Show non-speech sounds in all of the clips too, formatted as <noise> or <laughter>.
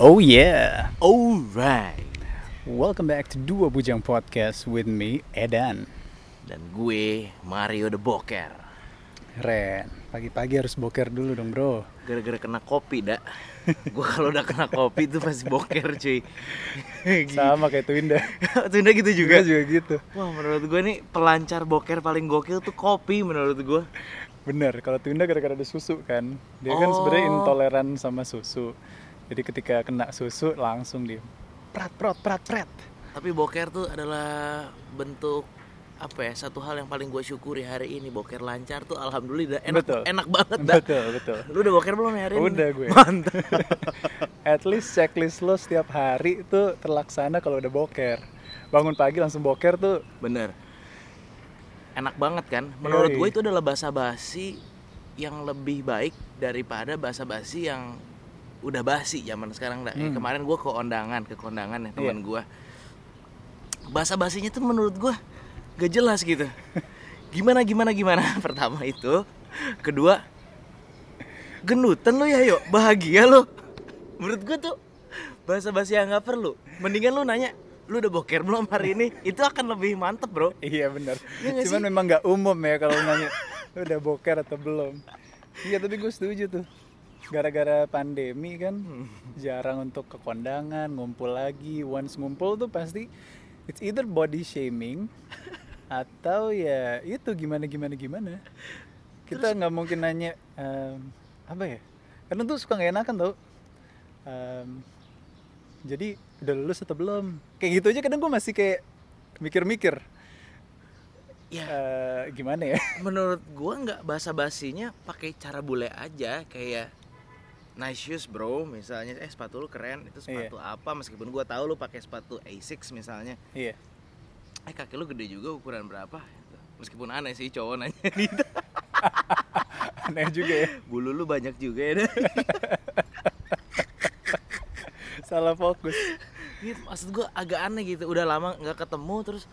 Oh yeah. Alright. Welcome back to Dua Bujang Podcast with me, Edan. Dan gue Mario the Boker. Ren, pagi-pagi harus boker dulu dong bro. Gara-gara kena kopi, dak. <laughs> gue kalau udah kena kopi tuh pasti boker, cuy. <laughs> Sama kayak Twinda. <laughs> Tunda gitu juga. Juga juga gitu. Wah, menurut gue nih pelancar boker paling gokil tuh kopi menurut gue. Bener, kalau Twinda gara-gara ada susu kan. Dia kan sebenarnya Oh. intoleran sama susu. Jadi ketika kena susu langsung dia prat prat prat prat. Tapi boker tuh adalah bentuk apa ya satu hal yang paling gue syukuri hari ini boker lancar tuh alhamdulillah enak Betul. enak banget dah. Betul, betul. Lu udah boker belum ya hari ini? Udah gue. Mantap. <laughs> At least checklist lo setiap hari itu terlaksana kalau udah boker. Bangun pagi langsung boker tuh Bener. Enak banget kan? Menurut gue itu adalah bahasa basi yang lebih baik daripada bahasa basi yang udah basi zaman sekarang. dah. Hmm. Kemarin gue ke undangan, ke kondangan ya teman Iya. gue. Bahasa basinya tuh menurut gue gak jelas gitu. Gimana gimana gimana? <laughs> Pertama itu, kedua genutan lo ya yuk, bahagia lo. Menurut gue tuh bahasa basi yang nggak perlu. Mendingan lu nanya, lu udah boker belum hari ini? <laughs> Itu akan lebih mantep bro. Iya benar. Nggak Cuman sih? memang nggak umum ya kalau nanya "Lu udah boker atau belum. Iya tapi gue setuju tuh. Gara-gara pandemi kan jarang untuk ke kondangan, ngumpul lagi. Once ngumpul tuh pasti it's either body shaming atau ya itu gimana gimana gimana. Kita nggak mungkin nanya em, apa ya? Karena tuh suka nggak enakan tau. Em, jadi udah lulus atau belum? Kayak gitu aja kadang gue masih kayak mikir-mikir Ya, eh gimana ya? menurut gua nggak bahasa basinya pakai cara bule aja kayak nice shoes bro. Misalnya eh sepatu lu keren. Itu sepatu apa? Meskipun gua tahu lu pakai sepatu A6 misalnya. Iya. eh kaki lu gede juga ukuran berapa? Meskipun aneh sih cowok nanya. Gitu <laughs> Aneh juga ya. bulu lu banyak juga ya. <laughs> Salah fokus. Gitu, maksud gua agak aneh gitu. Udah lama nggak ketemu terus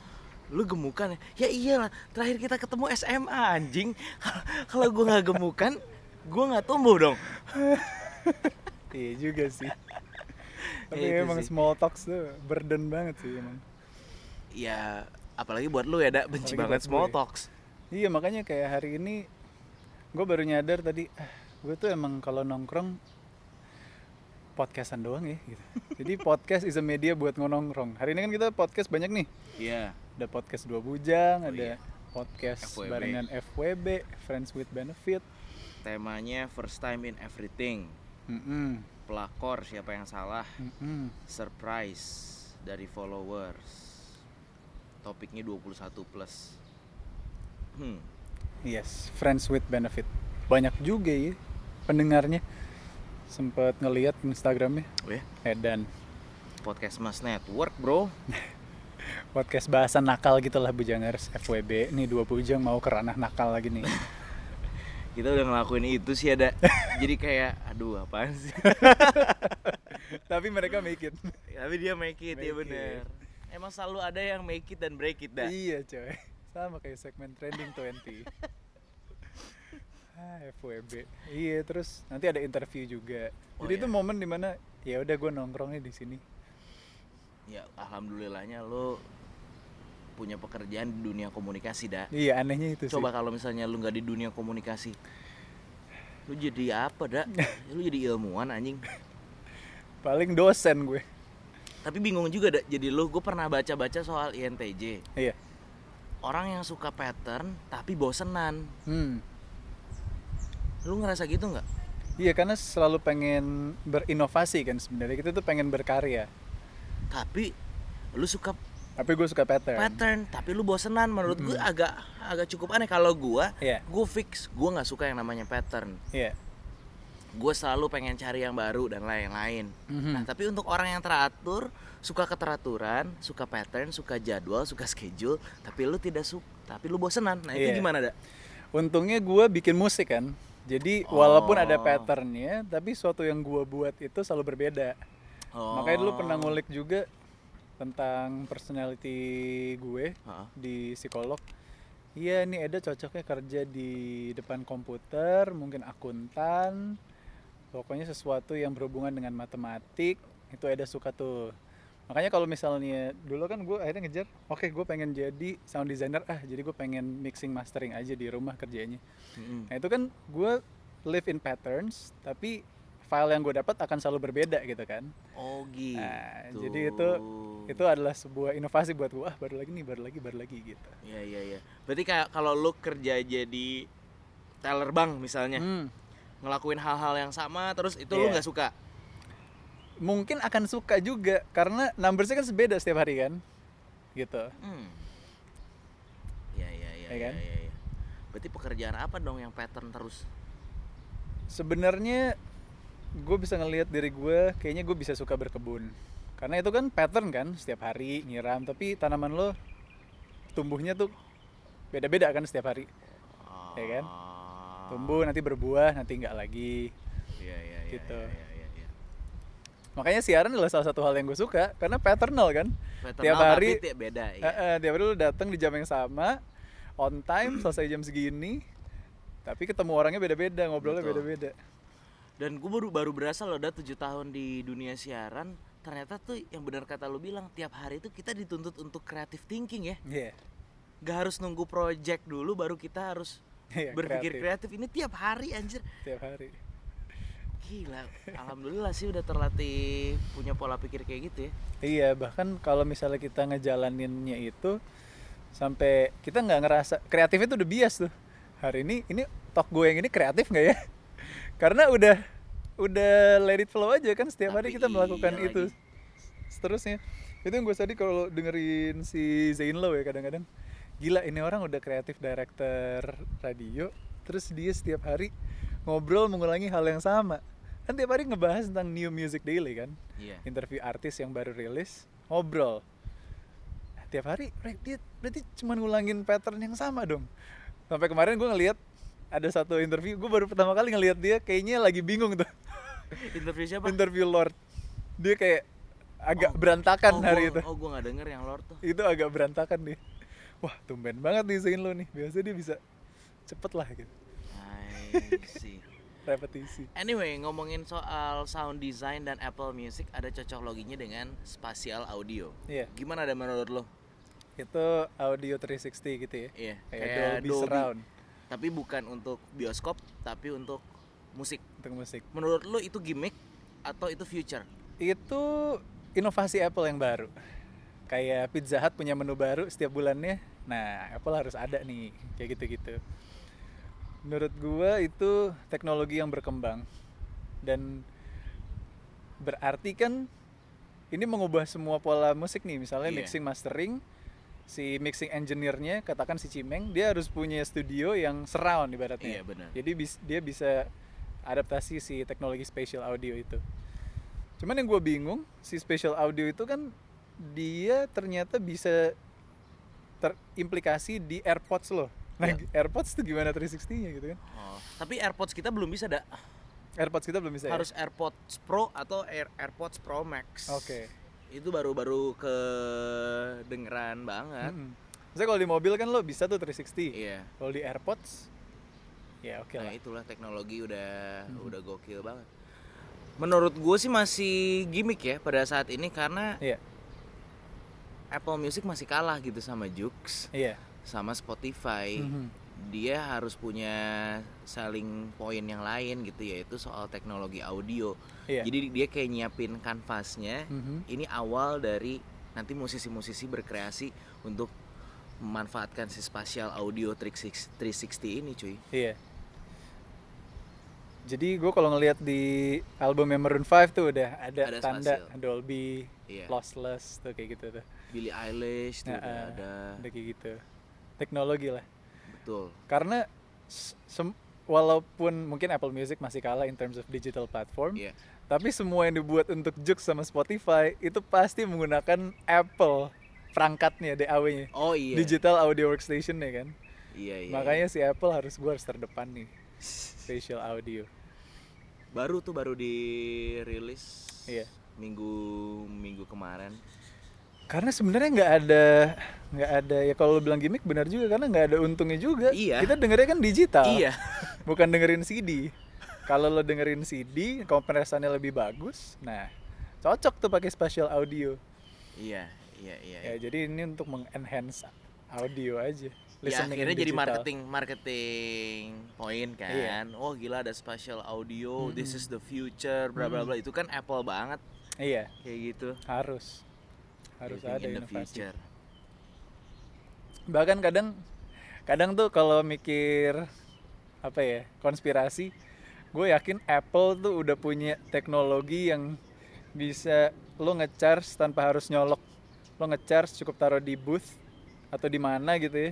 lu gemukan ya? Ya iyalah terakhir kita ketemu SMA anjing. <laughs> Kalau gua nggak gemukan gua nggak tumbuh dong <laughs> iya juga sih. <laughs> Tapi Ya, emang sih. small talks tuh burden banget sih emang. ya apalagi buat lu ya dak benci Apalagi banget small gue. talks Iya makanya kayak hari ini gue baru nyadar tadi ah, gue tuh emang kalau nongkrong podcastan doang ya gitu. <laughs> Jadi podcast is a media buat ngonongkrong. Hari ini kan kita podcast banyak nih. iya Ada podcast dua bujang, Oh, ada iya. podcast FWB. barengan FWB, Friends with Benefit. temanya first time in everything Mm-mm, pelakor siapa yang salah mm-mm. surprise dari followers topiknya 21 plus hmm Yes, friends with benefit. Banyak juga ya pendengarnya. Sempet ngeliat Instagramnya oh ya Edan. podcast mas network bro <laughs> Podcast bahasa nakal gitu lah bujangers FWB. Nih dua bujang mau ke ranah nakal lagi nih. <laughs> kita udah ngelakuin itu sih ada <laughs> jadi kayak aduh apaan sih <laughs> Tapi mereka make it. tapi dia make it ya Make bener emang selalu ada yang make it dan break it dah iya coy. Sama kayak segmen trending 20. <laughs> Ah, FWB. Iya, terus nanti ada interview juga. Oh, Jadi iya. itu momen di mana ya udah gue nongkrongnya di sini. ya alhamdulillahnya lo punya pekerjaan di dunia komunikasi dah Iya, anehnya itu Coba kalau misalnya lu nggak di dunia komunikasi, lu jadi apa dak? <laughs> lu jadi ilmuwan anjing. Paling dosen gue. Tapi bingung juga dak. Jadi lu, gue pernah baca-baca soal INTJ. Iya. Orang yang suka pattern tapi bosenan. Hmm. Lu ngerasa gitu nggak? Iya karena selalu pengen berinovasi kan sebenarnya kita tuh pengen berkarya. Tapi lu suka Tapi gue suka pattern. pattern tapi lu bosenan. Menurut gue agak agak cukup aneh kalau gue. Iya. Gue fix, gue nggak suka yang namanya pattern. Iya. Gue selalu pengen cari yang baru dan lain-lain. Mhm. Nah, tapi untuk orang yang teratur, suka keteraturan, suka pattern, suka jadwal, suka schedule, tapi lu tidak suka, tapi lu bosenan. Nah, itu Iya. gimana, Dak? Untungnya gue bikin musik kan. Jadi walaupun ada Oh. patternnya, tapi suatu yang gue buat itu selalu berbeda. Oh. Makanya dulu pernah ngulik juga tentang personality gue Heeh. di psikolog. Iya nih Eda cocoknya kerja di depan komputer, mungkin akuntan, pokoknya sesuatu yang berhubungan dengan matematik itu ada suka tuh makanya kalau misalnya dulu kan gue akhirnya ngejar oke gue pengen jadi sound designer ah jadi gue pengen mixing mastering aja di rumah kerjanya Mm-mm. nah itu kan gue live in patterns tapi file yang gue dapat akan selalu berbeda gitu kan Oh gitu. Nah, jadi itu itu adalah sebuah inovasi buat gue ah baru lagi nih baru lagi baru lagi gitu Iya iya iya. Berarti kayak kalau lu kerja jadi teller bank misalnya, Hmm, ngelakuin hal-hal yang sama terus itu lu Iya. nggak suka. mungkin akan suka juga karena numbersnya kan sebeda setiap hari kan gitu Hmm. Iya iya iya. Ya Iya kan? iya. iya. Berarti pekerjaan apa dong yang pattern terus? sebenarnya gue bisa ngelihat diri gue kayaknya gue bisa suka berkebun karena itu kan pattern kan setiap hari nyiram tapi tanaman lo tumbuhnya tuh beda-beda kan setiap hari Ya kan? Ah. tumbuh nanti berbuah nanti nggak lagi Iya iya iya. Gitu. Iya, iya, iya, iya. makanya siaran adalah salah satu hal yang gue suka karena patternal kan Patternal Tiap hari- tapi tiap beda ya. Eh, eh, tiap hari lo datang di jam yang sama on time selesai jam segini tapi ketemu orangnya beda-beda ngobrolnya beda-beda Dan gue baru baru berasa loh udah tujuh tahun di dunia siaran ternyata tuh yang benar kata lu bilang tiap hari itu kita dituntut untuk creative thinking ya Iya Gak harus nunggu project dulu baru kita harus <laughs> Iya, berpikir kreatif. kreatif. ini tiap hari anjir tiap hari gila alhamdulillah sih udah terlatih punya pola pikir kayak gitu ya Iya, bahkan kalau misalnya kita ngejalaninnya itu sampai kita nggak ngerasa kreatif itu udah bias tuh. Hari ini ini talk gue yang ini kreatif nggak ya? Karena udah udah let it flow aja kan setiap hari Tapi kita melakukan iya itu. lagi. Seterusnya. Itu yang gue tadi kalau dengerin si Zain Low ya kadang-kadang gila ini orang udah kreatif director radio terus dia setiap hari ngobrol mengulangi hal yang sama kan tiap hari ngebahas tentang new music daily kan iya interview artis yang baru rilis ngobrol tiap hari dia berarti cuma ngulangin pattern yang sama dong sampai kemarin gue ngelihat ada satu interview gue baru pertama kali ngelihat dia kayaknya lagi bingung tuh. Interview siapa? <laughs> Interview Lord. Dia kayak agak Oh, oh, oh, hari gua, itu. oh gue nggak denger yang Lord tuh. Itu agak berantakan dia. Wah tumben banget nih Zain lo nih. Biasa dia bisa cepet lah gitu. See. <laughs> repetisi. Anyway, ngomongin soal sound design dan Apple Music ada cocok loginya dengan spatial audio. iya. Gimana ada menurut lo? itu audio 360 gitu ya. Iya, kayak, Dolby, surround Tapi bukan untuk bioskop, tapi untuk musik. untuk musik. Menurut lo itu gimmick atau itu future? itu inovasi Apple yang baru. Kayak Pizza Hut punya menu baru setiap bulannya. Nah Apple harus ada nih kayak gitu-gitu. Menurut gua itu teknologi yang berkembang. Dan berarti kan ini mengubah semua pola musik nih. Misalnya Iya. mixing mastering si mixing engineer-nya katakan si Cimeng dia harus punya studio yang surround ibaratnya Iya, benar. jadi bis- dia bisa adaptasi si teknologi spatial audio itu cuman yang gue bingung si spatial audio itu kan dia ternyata bisa terimplikasi di AirPods loh nah Iya. <laughs> AirPods tuh gimana 360-nya gitu kan Oh, tapi AirPods kita belum bisa dah. AirPods kita belum bisa ya? Harus AirPods Pro atau Air AirPods Pro Max. Oke. Itu baru-baru kedengeran banget. Mm-mm. Maksudnya kalau di mobil kan lo bisa tuh 360 Iya. kalau di AirPods ya oke Nah lah itulah teknologi udah Mhm. udah gokil banget. Menurut gue sih masih gimmick ya pada saat ini karena iya Apple Music masih kalah gitu sama Joox, iya sama Spotify. Mhm. Dia harus punya selling point yang lain gitu yaitu soal teknologi audio. iya Jadi dia kayak nyiapin kanvasnya. Mhm. Ini awal dari nanti musisi-musisi berkreasi untuk memanfaatkan si spatial audio 360 ini cuy. Iya. Jadi gue kalau ngelihat di album Maroon 5 tuh udah ada, Ada tanda spasial. Dolby, Iya. lossless tuh kayak gitu tuh. Billie Eilish tuh Nah, udah eh, ada. Udah kayak gitu. Teknologi lah. Betul. Karena walaupun mungkin Apple Music masih kalah in terms of digital platform, Iya. tapi semua yang dibuat untuk Joox sama Spotify itu pasti menggunakan Apple perangkatnya DAW-nya. Oh iya. Digital audio workstation ya kan. Iya iya. Makanya si Apple harus gue harus terdepan nih. <laughs> Spatial audio. baru tuh baru dirilis. Iya. Minggu minggu kemarin. Karena sebenarnya nggak ada nggak ada ya kalau lo bilang gimmick benar juga karena nggak ada untungnya juga. Iya. Kita dengernya kan digital. Iya. <laughs> Bukan dengerin CD. Kalau lo dengerin CD, kompresannya lebih bagus. Nah, cocok tuh pakai spatial audio Iya, iya, iya. ya jadi ini untuk mengenhance audio aja Ya, Listening akhirnya in jadi digital. marketing marketing point kan. Iya. Oh gila ada spatial audio, this is the future, bla bla bla. Itu kan Apple banget iya kayak gitu. harus harus ada in the inovasi. future. bahkan kadang kadang tuh kalau mikir apa ya konspirasi gue yakin Apple tuh udah punya teknologi yang bisa lo ngecharge tanpa harus nyolok. Lo ngecharge cukup taruh di booth atau di mana gitu ya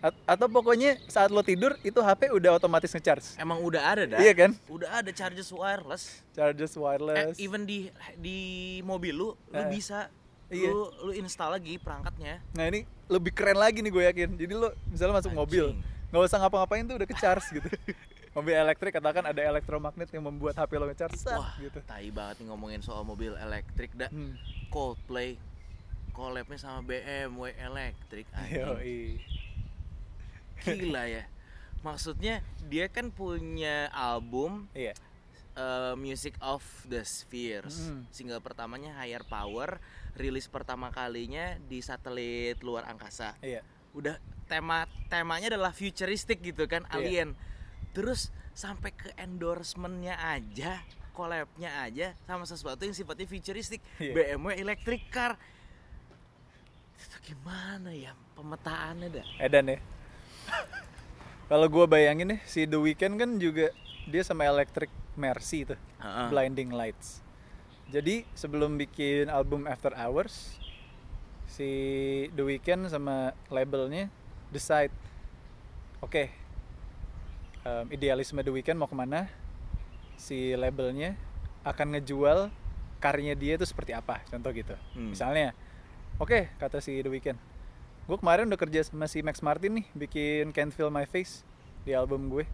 A- atau pokoknya saat lo tidur itu HP udah otomatis ngecharge Emang udah ada dah. iya kan Udah ada charges wireless. charges Eh, wireless even di di mobil lu, lu Eh, bisa iya. lu lu install lagi perangkatnya. nah ini lebih keren lagi nih gue yakin jadi lo misalnya masuk mobil Anjing. nggak usah ngapa-ngapain tuh udah ke charge gitu <laughs> mobil elektrik katakan ada elektromagnet yang membuat HP lo nge-charge Wah, gitu tai banget nih ngomongin soal mobil elektrik dah. hmm. Coldplay collabnya sama BMW elektrik anjing. Yoi. Gila ya. Maksudnya dia kan punya album iya uh, Music of the Spheres. Mm. Single pertamanya Higher Power, rilis pertama kalinya di satelit luar angkasa. iya Udah tema temanya adalah futuristik gitu kan, Iya. alien. Terus sampai ke endorsementnya aja, collabnya aja sama sesuatu yang sifatnya futuristik. Iya. BMW electric car. Itu gimana ya pemetaannya dah? Edan ya kalau gue bayangin nih si The Weeknd kan juga dia sama Electric Mercy tuh Heeh. Blinding Lights jadi sebelum bikin album After Hours si The Weeknd sama labelnya decide oke em, idealisme The Weeknd mau ke mana si labelnya akan ngejual karyanya dia itu seperti apa contoh gitu Hmm. misalnya oke kata si The Weeknd gue kemarin udah kerja sama si Max Martin nih bikin Can't Feel My Face di album gue.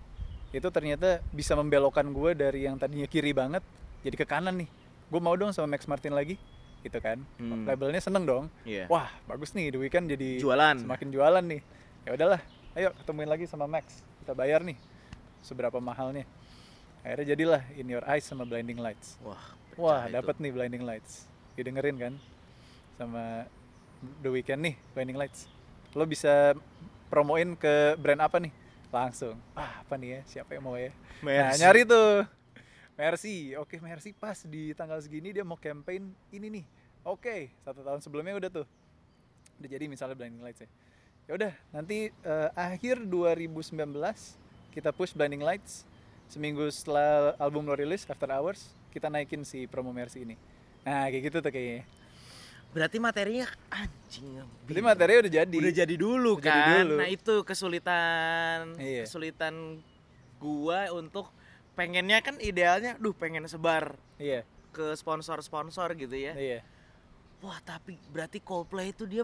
Itu ternyata bisa membelokkan gue dari yang tadinya kiri banget jadi ke kanan nih. Gue mau dong sama Max Martin lagi gitu kan. Hmm. labelnya seneng dong. Iya. wah bagus nih The Weeknd jadi Jualan. semakin jualan nih. Ya udahlah ayo ketemuin lagi sama Max. Kita bayar nih seberapa mahalnya. Akhirnya jadilah In Your Eyes sama Blinding Lights. Wah, wah dapat nih Blinding Lights. Didengerin kan? Sama The Weeknd nih Blinding Lights. Lo bisa promoin ke brand apa nih? Langsung. Ah apa nih ya? Siapa yang mau ya? Nah Mercy. nyari tuh. Mercy. Oke Mercy pas di tanggal segini dia mau campaign ini nih. Oke satu tahun sebelumnya udah tuh. Udah jadi misalnya Blinding Lights ya. Ya udah nanti eh, akhir 2019 kita push Blinding Lights. Seminggu setelah album lo rilis After Hours kita naikin si promo Mercy ini. Nah kayak gitu tuh kayaknya Berarti materinya anjing. Berarti materinya udah jadi udah jadi dulu Udah jadi kan. dulu. Nah, itu kesulitan Iya. kesulitan gua untuk pengennya kan idealnya duh pengen sebar iya ke sponsor-sponsor gitu ya. iya Wah, tapi berarti Coldplay itu dia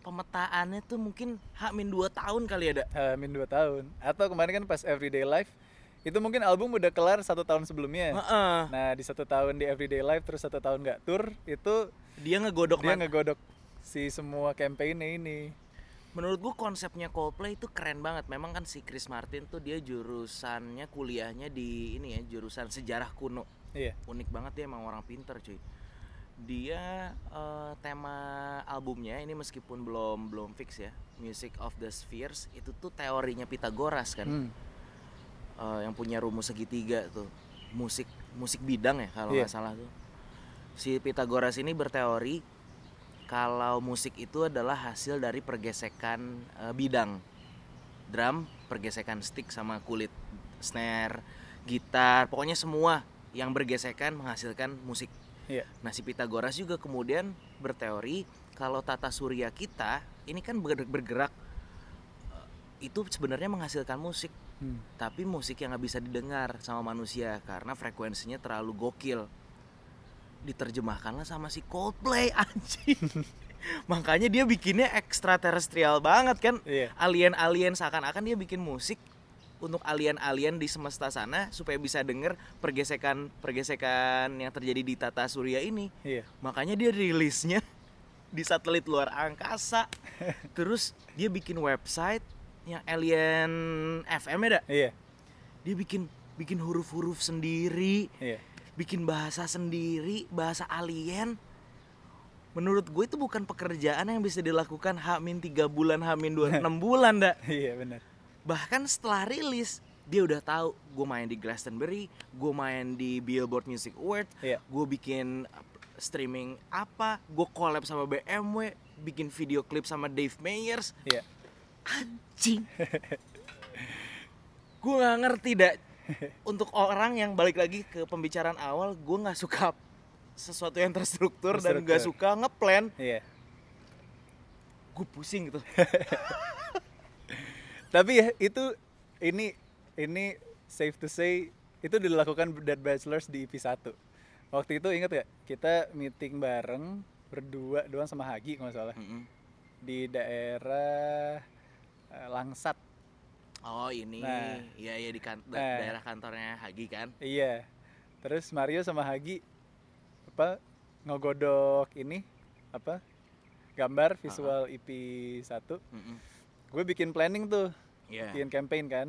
pemetaannya tuh mungkin H-2 tahun kali ada. Amin dua tahun atau kemarin kan pas Everyday Life itu mungkin album udah kelar satu tahun sebelumnya Heeh. nah di satu tahun di Everyday Life terus satu tahun nggak tour itu Dia ngegodok dia ngegodok si semua campaignnya ini Menurut gua konsepnya Coldplay itu keren banget. Memang kan si Chris Martin tuh dia jurusannya kuliahnya di ini ya, jurusan sejarah kuno. iya unik banget dia emang orang pinter cuy dia eh, tema albumnya ini meskipun belum belum fix ya Music of the Spheres itu tuh teorinya Pythagoras kan Hmm. Eh, yang punya rumus segitiga tuh musik musik bidang ya kalau Iya. nggak salah tuh si Pythagoras ini berteori kalau musik itu adalah hasil dari pergesekan eh, bidang. Drum pergesekan stick sama kulit snare gitar pokoknya semua yang bergesekan menghasilkan musik. Iya. Nah si Pythagoras juga kemudian berteori kalau tata surya kita ini kan bergerak, bergerak eh, itu sebenarnya menghasilkan musik. Hmm. tapi musik yang nggak bisa didengar sama manusia karena frekuensinya terlalu gokil diterjemahkanlah sama si Coldplay <laughs> anjing. Makanya dia bikinnya ekstraterestrial banget kan? Iya. Alien-alien seakan-akan dia bikin musik untuk alien-alien di semesta sana supaya bisa denger pergesekan pergesekan yang terjadi di tata surya ini. Iya. Makanya dia rilisnya <laughs> di satelit luar angkasa. <laughs> Terus dia bikin website yang alien FM ya dah iya. Dia bikin bikin huruf-huruf sendiri. Iya bikin bahasa sendiri bahasa alien. Menurut gue itu bukan pekerjaan yang bisa dilakukan hamin tiga bulan hamin dua <laughs> enam bulan dak. Iya benar bahkan setelah rilis dia udah tahu gue main di Glastonbury gue main di Billboard Music Award Iya. gue bikin streaming apa gue collab sama BMW bikin video klip sama Dave Meyers. Iya. Anjing. <laughs> Gue nggak ngerti dak <laughs> untuk orang yang balik lagi ke pembicaraan awal gue nggak suka sesuatu yang terstruktur, dan nggak Terstruktur. suka ngeplan. Iya. Gue pusing gitu. <laughs> Tapi ya itu ini ini safe to say itu dilakukan Dead Bachelors di EP 1 waktu itu inget gak kita meeting bareng berdua doang sama Hagi kalau salah. Mm-mm. di daerah eh, Langsat oh ini Nah. ya ya di kan- da- Nah. daerah kantornya Hagi kan iya terus Mario sama Hagi apa ngogodok ini apa gambar visual EP 1 Mm-mm. gue bikin planning tuh Iya. bikin campaign kan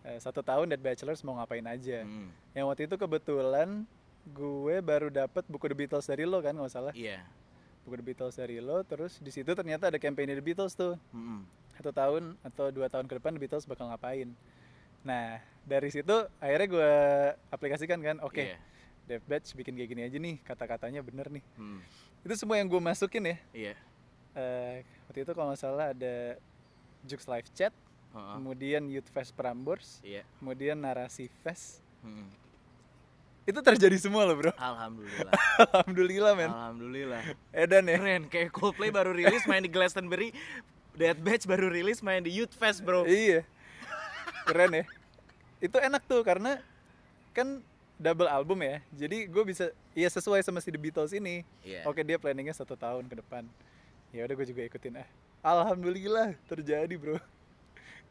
Eh, satu tahun Dead Bachelors mau ngapain aja mm. yang waktu itu kebetulan gue baru dapat buku The Beatles dari lo kan nggak salah Iya. buku The Beatles dari lo terus di situ ternyata ada campaign The Beatles tuh Mm-mm. Satu tahun atau dua tahun ke depan The Beatles bakal ngapain nah dari situ akhirnya gue aplikasikan kan oke Iya. Dev Batch bikin kayak gini aja nih kata-katanya bener nih Mm. itu semua yang gue masukin ya Iya. Eh, waktu itu kalau nggak salah ada Jux Live Chat Heeh. kemudian Youth Fest Prambors Iya. kemudian Narasi Fest Mm. itu terjadi semua loh bro Alhamdulillah. <laughs> alhamdulillah men Alhamdulillah. edan ya Keren kayak Coldplay baru rilis main di Glastonbury, Dead Batch baru rilis main di Youth Fest, Bro. iya keren ya itu enak tuh karena kan double album ya jadi gue bisa ya sesuai sama si The Beatles ini Iya. oke dia planningnya satu tahun ke depan ya udah gue juga ikutin ah alhamdulillah terjadi bro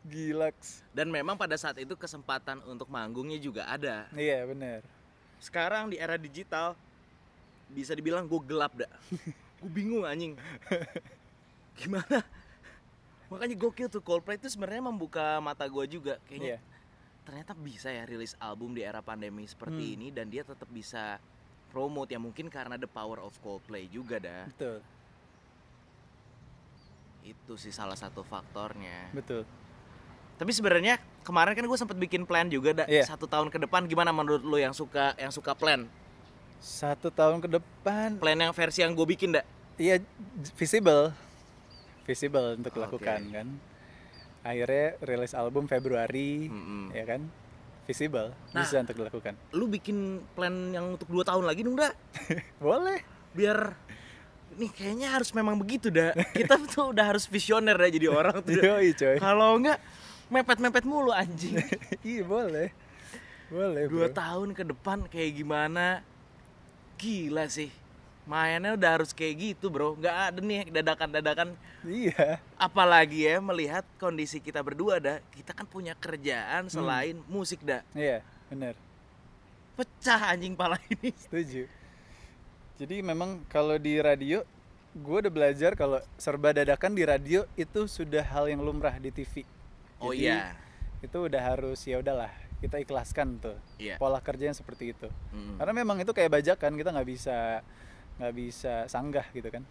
gilaks Dan memang pada saat itu kesempatan untuk manggungnya juga ada. iya bener Sekarang di era digital bisa dibilang gue gelap dah. <laughs> gue bingung anjing. <laughs> Gimana? Makanya gokil tuh Coldplay itu sebenarnya membuka mata gue juga kayaknya. iya Ternyata bisa ya rilis album di era pandemi seperti Hmm. ini dan dia tetap bisa promote ya mungkin karena the power of Coldplay juga dah. betul Itu sih salah satu faktornya. betul Tapi sebenarnya kemarin kan gue sempat bikin plan juga dah Iya. satu tahun ke depan gimana menurut lu yang suka yang suka plan? satu tahun ke depan Plan yang versi yang gue bikin dah. Iya visible, visible untuk dilakukan kan. Akhirnya rilis album Februari, Mm-mm. ya kan, visible, Nah. bisa untuk dilakukan. Lu bikin plan yang untuk dua tahun lagi dong dah. <laughs> Boleh. Biar nih kayaknya harus memang begitu dah. Kita <laughs> tuh udah harus visioner dah jadi orang tuh. Yoi coy. Kalau enggak mepet-mepet mulu anjing. <laughs> iya boleh, boleh Dua bro. tahun ke depan kayak gimana? Gila sih. Mainnya udah harus kayak gitu bro. Nggak ada nih dadakan-dadakan Iya, apalagi ya melihat kondisi kita berdua dah kita kan punya kerjaan selain musik dah iya, bener, pecah anjing pala ini <laughs> setuju. Jadi memang kalau di radio, gue udah belajar kalau serba dadakan di radio itu sudah hal yang lumrah di TV. oh Jadi, iya Itu udah harus ya udahlah kita ikhlaskan tuh iya pola kerja yang seperti itu. Mm. karena memang itu kayak bajakan kita nggak bisa nggak bisa sanggah gitu kan.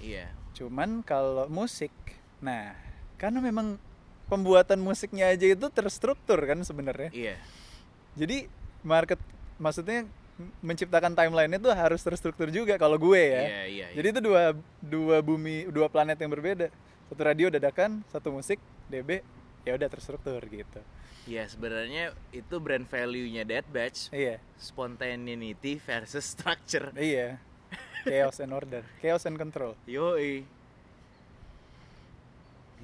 Iya. Cuman kalau musik nah karena memang pembuatan musiknya aja itu terstruktur kan sebenarnya. Iya. Jadi market maksudnya menciptakan timeline itu harus terstruktur juga kalau gue ya. Iya iya jadi itu dua dua bumi dua planet yang berbeda. Satu radio dadakan satu musik DB ya udah terstruktur gitu. Iya sebenarnya itu brand value-nya Dead Batch iya. Spontaneity versus structure. Iya chaos and order. Chaos and control. Yoi.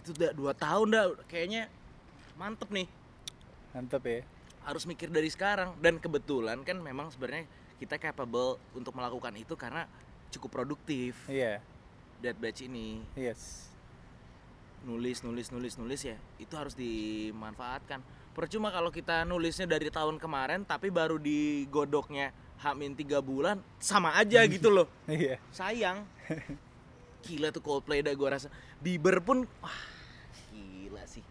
Itu udah dua tahun dah kayaknya mantep nih. Mantep ya. Harus mikir dari sekarang. Dan kebetulan kan memang sebenarnya kita capable untuk melakukan itu karena cukup produktif. Iya. Dead Batch ini. Yes. Nulis nulis nulis nulis ya. Itu harus dimanfaatkan percuma kalau kita nulisnya dari tahun kemarin tapi baru digodoknya hamin tiga bulan sama aja <laughs> gitu loh. Iya. Sayang. <laughs> Gila tuh Coldplay dah gue rasa. Bieber pun wah gila sih.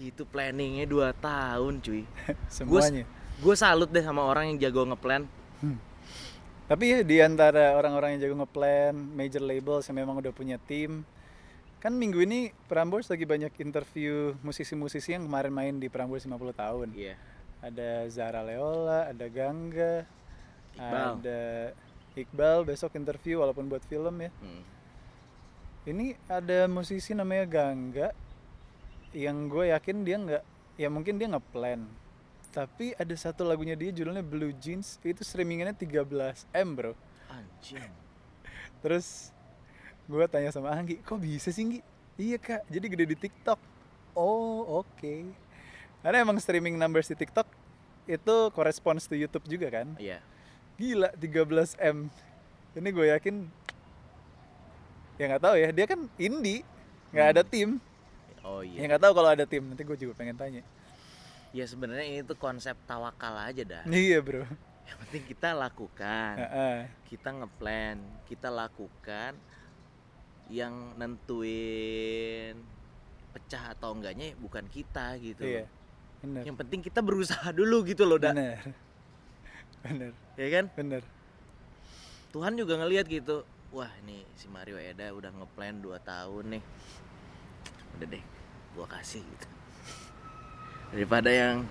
Itu planningnya dua tahun cuy. <laughs> Semuanya. gue salut deh sama orang yang jago ngeplan. Tapi ya di antara orang-orang yang jago ngeplan, major labels yang memang udah punya tim, kan minggu ini Prambors lagi banyak interview musisi-musisi yang kemarin main di Prambors 50 tahun. iya Ada Zara Leola, ada Gangga, Iqbal. ada Iqbal besok interview walaupun buat film ya. Hmm. Ini ada musisi namanya Gangga yang gue yakin dia nggak, ya mungkin dia ngeplan. Tapi ada satu lagunya dia judulnya Blue Jeans itu streamingannya 13 M bro. anjing Terus gue tanya sama Anggi, kok bisa sih Nggi? Iya kak, jadi gede di TikTok. Oh oke. Karena emang streaming numbers di TikTok itu corresponds to YouTube juga kan. iya Gila 13 M. Ini gue yakin ya nggak tahu ya dia kan indie nggak ada tim. oh Ya iya nggak tahu kalau ada tim. Nanti gue juga pengen tanya. ya sebenarnya ini tuh konsep tawakal aja dah Iya bro. yang penting kita lakukan Heeh. kita ngeplan kita lakukan yang nentuin pecah atau enggaknya bukan kita gitu Iya. Bener. yang penting kita berusaha dulu gitu loh dak Bener. Bener. ya kan Bener. Tuhan juga ngelihat gitu wah ini si Mario Eda udah ngeplan 2 tahun nih udah deh gua kasih gitu daripada yang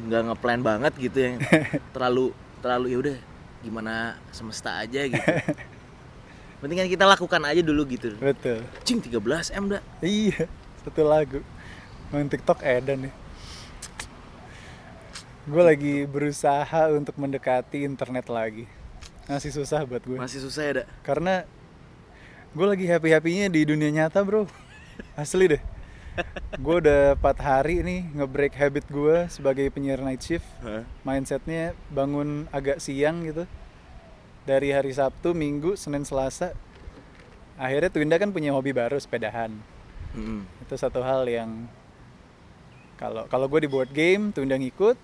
nggak ngeplan banget gitu yang <laughs> terlalu terlalu ya udah gimana semesta aja gitu <laughs> penting kan kita lakukan aja dulu gitu Betul. cing 13 m dah Iya, satu lagu. Main TikTok edan nih. Gue lagi berusaha untuk mendekati internet lagi. Masih susah buat gue. masih susah ya dak Karena gue lagi happy-happynya di dunia nyata bro. Asli deh. Gue udah 4 hari nih nge-break habit gue sebagai penyiar night shift. Mindsetnya bangun agak siang gitu. Dari hari Sabtu, Minggu, Senin, Selasa. Akhirnya Twinda kan punya hobi baru, sepedahan Mm-mm. itu satu hal yang kalau kalau gue di board game Twinda ngikut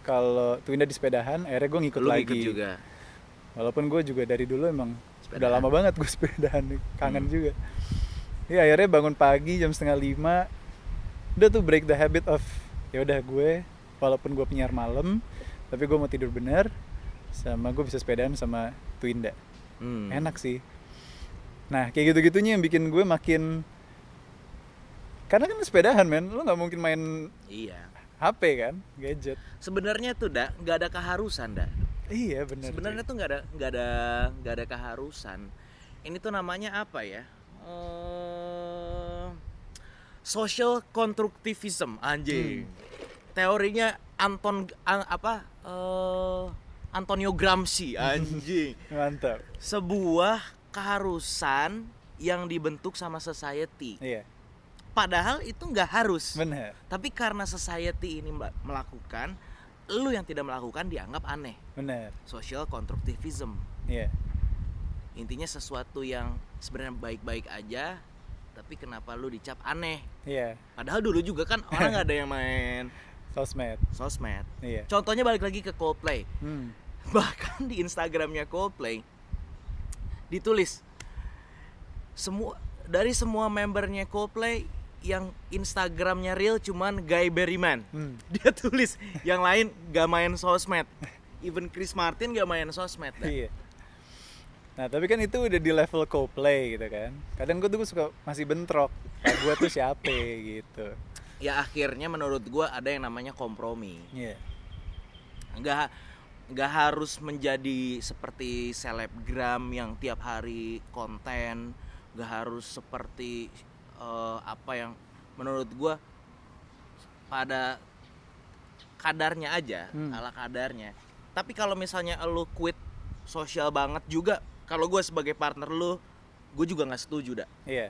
kalau Twinda di sepedahan akhirnya gue ngikut lu lagi ikut juga walaupun gue juga dari dulu emang udah Sepedahan. lama banget gue <laughs> sepedahan kangen Hmm. juga ya akhirnya bangun pagi jam setengah lima udah tuh break the habit of ya udah gue walaupun gue penyiar malam tapi gue mau tidur bener sama gue bisa sepedahan sama Twinda. Hmm. enak sih. Nah kayak gitu gitunya yang bikin gue makin karena kan sepedahan men. Lo nggak mungkin main iya. HP kan? Gadget. Sebenarnya tuh dak nggak ada keharusan dak. Iya bener sebenarnya tuh nggak ada nggak ada nggak ada keharusan. Ini tuh namanya apa ya? Eh, social constructivism anjing. Teorinya Anton a- apa? Eh, Antonio Gramsci <laughs> anjing. Mantap. Sebuah keharusan yang dibentuk sama society. Iya. Padahal itu nggak harus. Bener. Tapi karena society ini melakukan lu yang tidak melakukan dianggap aneh. Bener. Social constructivism. Iya. Intinya sesuatu yang sebenarnya baik-baik aja tapi kenapa lu dicap aneh? Iya. Padahal dulu juga kan orang <laughs> ada yang main. Sosmed. Sosmed. Iya. Contohnya balik lagi ke Coldplay. Hmm. <laughs> bahkan di Instagramnya Coldplay ditulis semua dari semua membernya Coldplay yang Instagramnya real cuman Guy Berryman. Hmm. <laughs> dia tulis yang lain gak main sosmed. Even Chris Martin gak main sosmed. Dah. <laughs> iya. Nah tapi kan itu udah di level Coldplay gitu kan. Kadang gue tuh suka masih bentrok nah, gue tuh siapa? Gitu. Ya akhirnya menurut gua ada yang namanya kompromi. Iya. Nggak nggak harus menjadi seperti selebgram yang tiap hari konten nggak harus seperti eh, apa yang menurut gua pada kadarnya aja Hmm. ala kadarnya. Tapi kalau misalnya lu quit sosial banget juga kalau gua sebagai partner lu gue juga nggak setuju dah iya.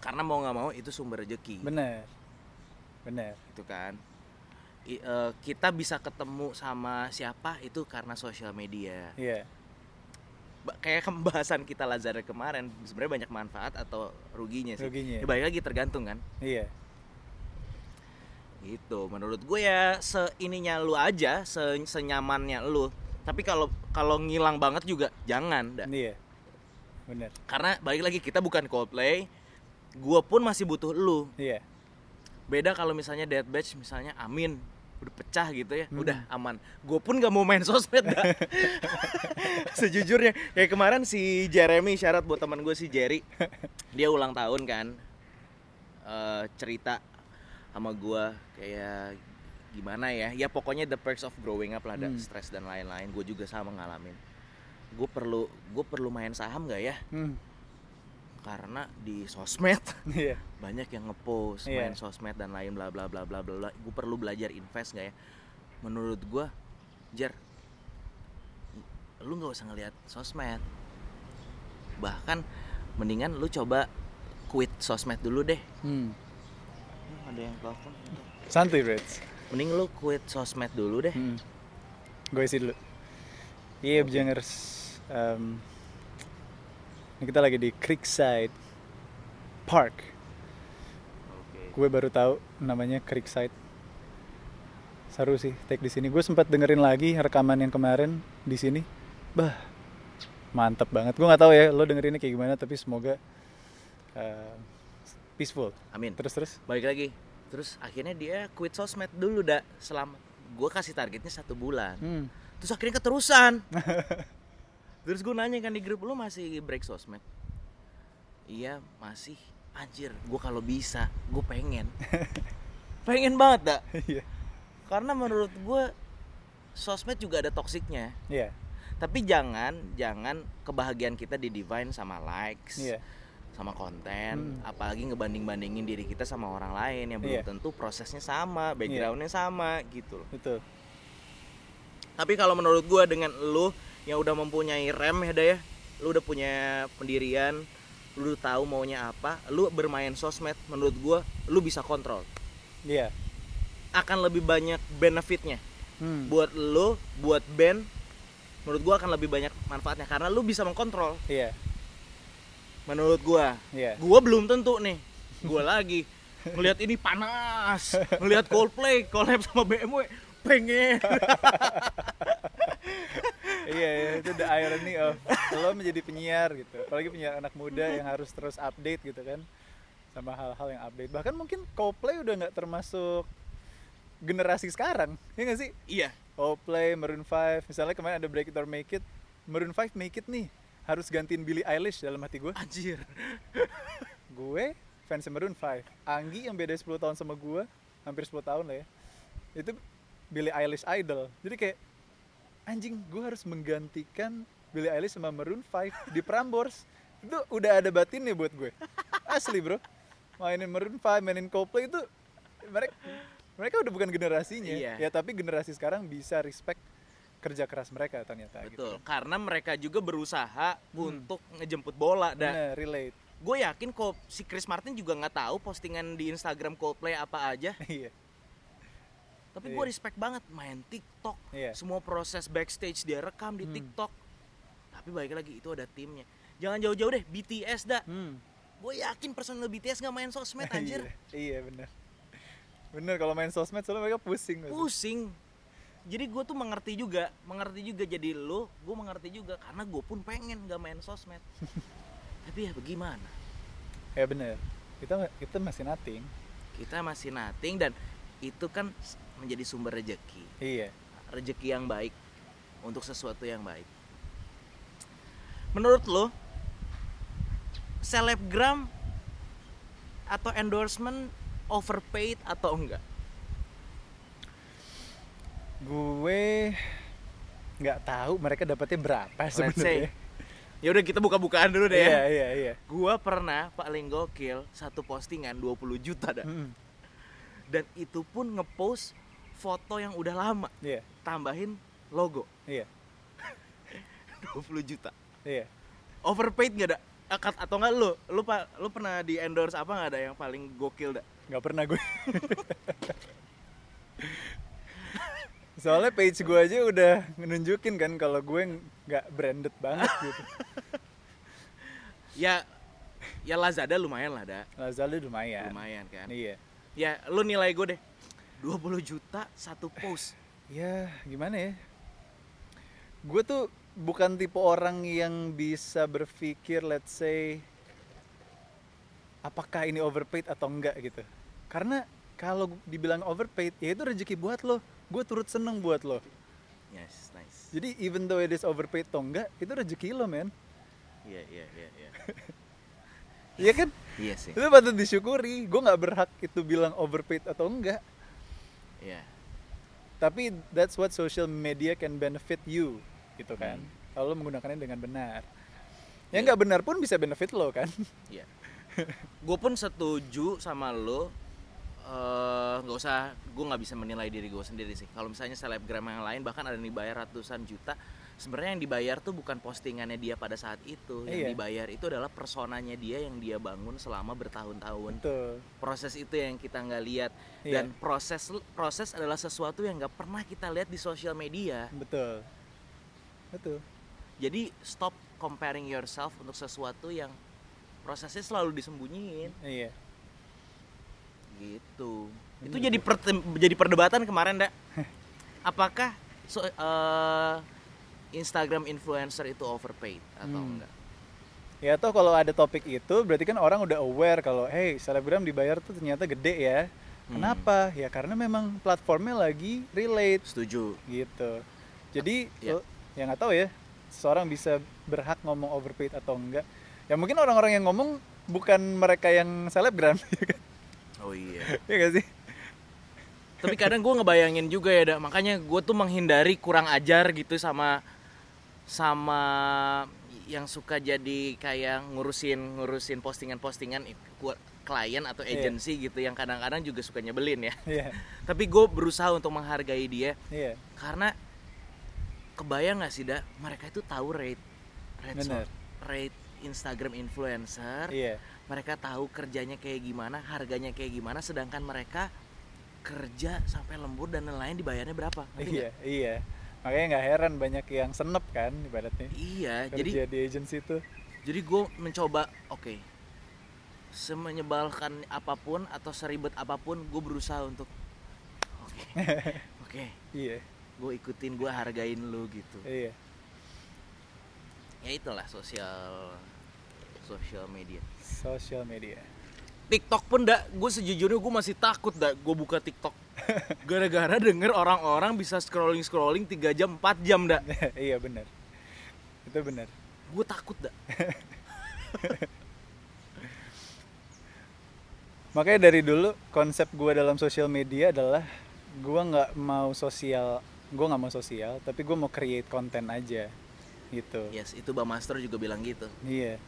Karena mau nggak mau itu sumber rezeki bener. Bener. Gitu kan Eh, kita bisa ketemu sama siapa itu karena sosial media. Iya. Ba- kayak <laughs> pembahasan kita Lazada kemarin sebenarnya banyak manfaat atau ruginya sih. Ruginya. Ya, balik lagi tergantung kan. Iya. Gitu menurut gue ya seininya lu aja se senyamannya lu. Tapi kalau kalau ngilang banget juga jangan dah. iya. Bener. Karena balik lagi kita bukan Coldplay gue pun masih butuh lu. Iya. Beda kalau misalnya Dead Batch misalnya Amin udah pecah gitu ya Hmm. udah aman. Gue pun gak mau main sosmed dah. <laughs> Sejujurnya kayak kemarin si Jeremy syarat buat teman gue si Jerry. Dia ulang tahun kan Eh, cerita sama gue kayak gimana ya. Ya pokoknya the perks of growing up lah ada Hmm. stres dan lain-lain. Gue juga sama ngalamin. Gue perlu gue perlu main saham gak ya? Hmm. Karena di sosmed <laughs> Iya. banyak yang ngepost Iya. main sosmed dan lain bla bla bla bla bla bla gue perlu belajar invest gak ya menurut gue jar lu nggak usah ngeliat sosmed bahkan mendingan lu coba quit sosmed dulu deh Hmm. Hmm, ada yang telepon Santuy, Reds. mending lu quit sosmed dulu deh Hmm. Gue isi dulu. Iya, Bejangers. Em, ini kita lagi di Creekside Park. oke Gue baru tahu namanya Creekside. Seru sih take di sini. Gue sempat dengerin lagi rekaman yang kemarin di sini. Bah, mantep banget. Gue nggak tahu ya lo dengerinnya kayak gimana, tapi semoga eh, peaceful. amin Terus terus. balik lagi terus akhirnya dia quit sosmed dulu dah selama gue kasih targetnya satu bulan Hmm. terus akhirnya keterusan <laughs> terus gue nanya kan di grup lu masih break sosmed iya masih anjir gue kalau bisa gue pengen <laughs> pengen banget dak Iya. karena menurut gue sosmed juga ada toksiknya Iya. tapi jangan jangan kebahagiaan kita di divine sama likes Iya. sama konten Hmm. apalagi ngebanding bandingin diri kita sama orang lain yang belum Iya. tentu prosesnya sama backgroundnya sama gitu loh Betul. Tapi kalau menurut gua dengan lu yang udah mempunyai rem ya Daya, lu udah punya pendirian, lu udah tahu maunya apa, lu bermain sosmed menurut gua lu bisa kontrol. Iya. Akan lebih banyak benefitnya Hmm. buat lu, buat band. Menurut gua akan lebih banyak manfaatnya karena lu bisa mengkontrol. Iya. Menurut gua. Iya. Gua belum tentu nih. Gua <laughs> lagi ngelihat ini panas, ngelihat Coldplay collab sama BMW pengen. <laughs> iya, iya, itu the irony of lo menjadi penyiar gitu. Apalagi penyiar anak muda yang harus terus update gitu kan sama hal-hal yang update. Bahkan mungkin Coldplay udah nggak termasuk generasi sekarang, ya nggak sih? iya. Coldplay, Maroon 5, misalnya kemarin ada Break It or Make It, Maroon 5 Make It nih harus gantiin Billie Eilish dalam hati gue. Anjir. <laughs> Gue fans Maroon 5. Anggi yang beda 10 tahun sama gue, hampir 10 tahun lah ya. Itu Billie Eilish idol. Jadi kayak anjing, gue harus menggantikan Billie Eilish sama Maroon 5 di Prambors. <laughs> Itu udah ada batinnya buat gue. Asli, Bro. Mainin Maroon 5, mainin Coldplay itu mereka mereka udah bukan generasinya. Iya. Ya, tapi generasi sekarang bisa respect kerja keras mereka ternyata gitu. Betul, karena mereka juga berusaha untuk ngejemput bola dan Bener, relate. gue yakin kok si Chris Martin juga nggak tahu postingan di Instagram Coldplay apa aja <laughs> Iya. Tapi gue Iya. respect banget main TikTok. Iya. semua proses backstage dia rekam di Hmm. TikTok. Tapi balik lagi itu ada timnya. Jangan jauh-jauh deh BTS dah. Hmm. gue yakin personel BTS nggak main sosmed anjir. <laughs> Iya, iya bener. Bener kalau main sosmed soalnya mereka pusing pusing. Jadi gue tuh mengerti juga mengerti juga jadi lo gue mengerti juga karena gue pun pengen nggak main sosmed. <laughs> Tapi ya bagaimana? Ya bener. Kita kita masih nothing. Kita masih nating dan itu kan menjadi sumber rejeki. Iya. Rejeki yang baik untuk sesuatu yang baik. Menurut lo selebgram atau endorsement overpaid atau enggak? Gue nggak tahu mereka dapatnya berapa sebenarnya. ya udah kita buka-bukaan dulu deh iya ya. Iya iya gua pernah paling gokil satu postingan 20 juta dah. Mm, dan itu pun ngepost foto yang udah lama. Iya. Tambahin logo. Iya. <laughs> 20 juta. Iya. Overpaid nggak ada Akat atau enggak lu lu pak lu pernah di endorse apa nggak ada yang paling gokil dah nggak pernah gue. <laughs> Soalnya page gue aja udah nunjukin kan kalau gue nggak branded banget gitu. <laughs> Ya ya Lazada lumayan lah dah Lazada lumayan. Lumayan kan. Iya. Ya lu nilai gue deh 20 juta satu post. Ya gimana ya? Gue tuh bukan tipe orang yang bisa berpikir let's say apakah ini overpaid atau enggak gitu. Karena kalau dibilang overpaid ya itu rezeki buat lo. Gue turut seneng buat lo. Yes nice. Jadi even though it is overpaid atau enggak itu rezeki lo men. Iya iya iya iya. Iya kan? Iya sih. Itu patut disyukuri. Gue nggak berhak itu bilang overpaid atau enggak iya. Tapi that's what social media can benefit you gitu kan. Hmm. kalau lo menggunakannya dengan benar. Iya. yang nggak benar pun bisa benefit lo kan? Iya. Gue pun setuju sama lo. Eh, nggak usah gue nggak bisa menilai diri gue sendiri sih. Kalau misalnya selebgram yang lain bahkan ada yang dibayar ratusan juta sebenarnya yang dibayar tuh bukan postingannya dia pada saat itu. Yang Iya. dibayar itu adalah personanya dia yang dia bangun selama bertahun-tahun. Betul. Proses itu yang kita nggak lihat. Iya. dan proses proses adalah sesuatu yang nggak pernah kita lihat di sosial media. Betul. Betul. Jadi stop comparing yourself untuk sesuatu yang prosesnya selalu disembunyiin. Iya. Gitu. Bener. itu jadi pertem- jadi perdebatan kemarin dak. <laughs> Apakah so, eh, Instagram influencer itu overpaid atau Hmm. enggak Ya toh kalau ada topik itu berarti kan orang udah aware kalau hey selebgram dibayar tuh ternyata gede ya. Hmm. Kenapa? Ya karena memang platformnya lagi relate setuju gitu. Jadi Ya. lo- ya nggak tahu ya seorang bisa berhak ngomong overpaid atau enggak. Ya mungkin orang-orang yang ngomong bukan mereka yang selebgram <laughs> ya kan? oh iya ya gak sih? tapi kadang gue ngebayangin juga ya dak makanya gue tuh menghindari kurang ajar gitu sama sama yang suka jadi kayak ngurusin ngurusin postingan-postingan klien atau Iya. agensi gitu yang kadang-kadang juga suka nyebelin ya Iya. <laughs> tapi gue berusaha untuk menghargai dia Iya. karena kebayang nggak sih dak mereka itu tahu rate rate so- rate Instagram influencer Iya. mereka tahu kerjanya kayak gimana harganya kayak gimana sedangkan mereka kerja sampai lembur dan lain-lain dibayarnya berapa Ngerti Iya, nggak? Makanya nggak heran banyak yang senep kan ibaratnya. iya Kerja jadi di agency itu. jadi gue mencoba oke semenyebalkan apa pun atau seribet apa pun gue berusaha untuk oke <laughs> oke Iya, gue ikutin gue hargain lu gitu iya. ya itulah sosial sosial media Social media. TikTok pun dak gue sejujurnya gue masih takut dak gue buka TikTok gara-gara denger orang-orang bisa scrolling scrolling 3 jam 4 jam dak <laughs> iya benar. Itu benar. gue takut dak <laughs> Makanya dari dulu konsep gue dalam sosial media adalah gue nggak mau sosial, gue nggak mau sosial, tapi gue mau create konten aja, gitu. yes itu Bang Master juga bilang gitu Iya.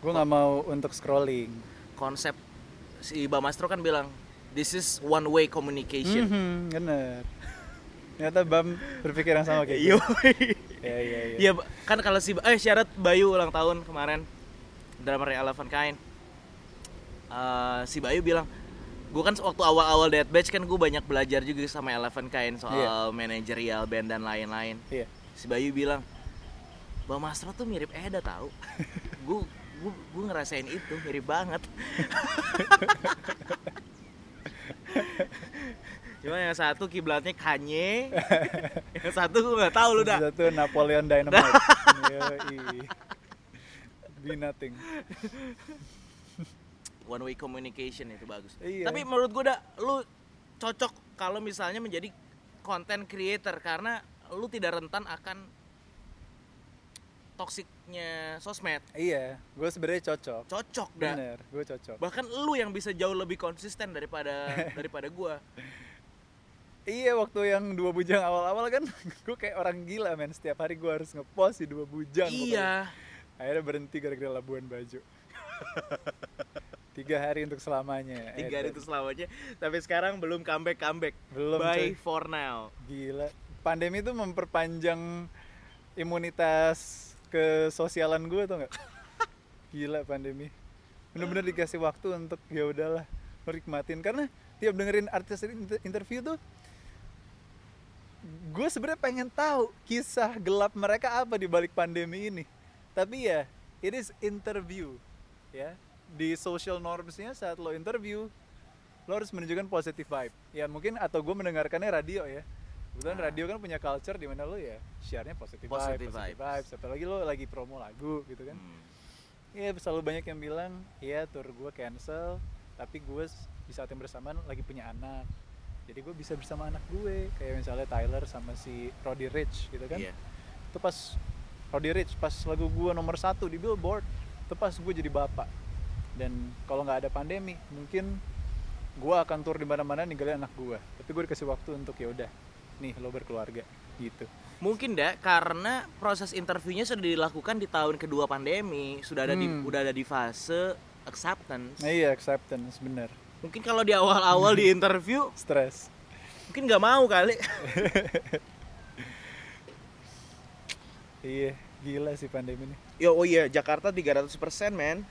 Gue nggak mau untuk scrolling. konsep si Bang Master kan bilang this is one way communication Mhm, bener. Ternyata Bam berpikir yang sama kayak gitu. Iya iya iya. Iya, kan kalau si eh syarat Bayu ulang tahun kemarin drummer Elephant Kind. Eh, si Bayu bilang, gue kan waktu awal-awal Dead Batch kan gue banyak belajar juga sama Elephant Kind soal Iya. manajerial band dan lain-lain. Iya. Si Bayu bilang, Bang Mastro tuh mirip Eda tahu. gue gue ngerasain itu mirip banget. <laughs> Cuma yang satu kiblatnya Kanye, yang satu gue nggak tahu lu dah. Satu Napoleon Dynamite. <laughs> Be nothing. one way communication itu bagus. Iya. Tapi menurut gue dah lu cocok kalau misalnya menjadi content creator karena lu tidak rentan akan toksiknya sosmed. Iya, gue sebenarnya cocok. Cocok dah. Bener, gue cocok. Bahkan lu yang bisa jauh lebih konsisten daripada <laughs> daripada gua. Iya waktu yang dua bujang awal-awal kan <laughs> gue kayak orang gila men setiap hari gue harus ngepost di dua bujang pokoknya. Iya. akhirnya berhenti gara-gara Labuan Bajo <laughs> tiga hari untuk selamanya Tiga hari itu selamanya. Tapi sekarang belum comeback comeback. Belum, Bye coy. for now. gila pandemi itu memperpanjang imunitas kesosialan gue tuh nggak? <laughs> Gila pandemi. Bener-bener dikasih waktu untuk ya udahlah lo nikmatin karena tiap dengerin artis inter- interview tuh gue sebenarnya pengen tahu kisah gelap mereka apa di balik pandemi ini. Tapi ya it is interview ya. Di social normsnya saat lo interview lo harus menunjukkan positive vibe. Ya mungkin atau gue mendengarkannya radio ya kebetulan radio kan punya culture di mana lo ya share-nya positive, Positive vibe, positive vibes. vibes apalagi lo lagi promo lagu gitu kan Hmm. Iya selalu banyak yang bilang iya tour gue cancel tapi gue di saat yang bersamaan lagi punya anak jadi gue bisa bersama anak gue kayak misalnya Tyler sama si Roddy Rich gitu kan Iya. itu pas Roddy Rich pas lagu gue nomor satu di Billboard itu pas gue jadi bapak dan kalau nggak ada pandemi mungkin gue akan tur di mana-mana ninggalin anak gue tapi gue dikasih waktu untuk ya udah nih lo berkeluarga gitu Mungkin dah karena proses interviewnya sudah dilakukan di tahun kedua pandemi, sudah ada di Hmm. udah ada di fase acceptance. nah iya acceptance bener Mungkin kalau di awal-awal di <laughs> interview stress mungkin nggak mau kali. <laughs> iya gila sih pandemi ini Yo, oh iya, Jakarta 300% men.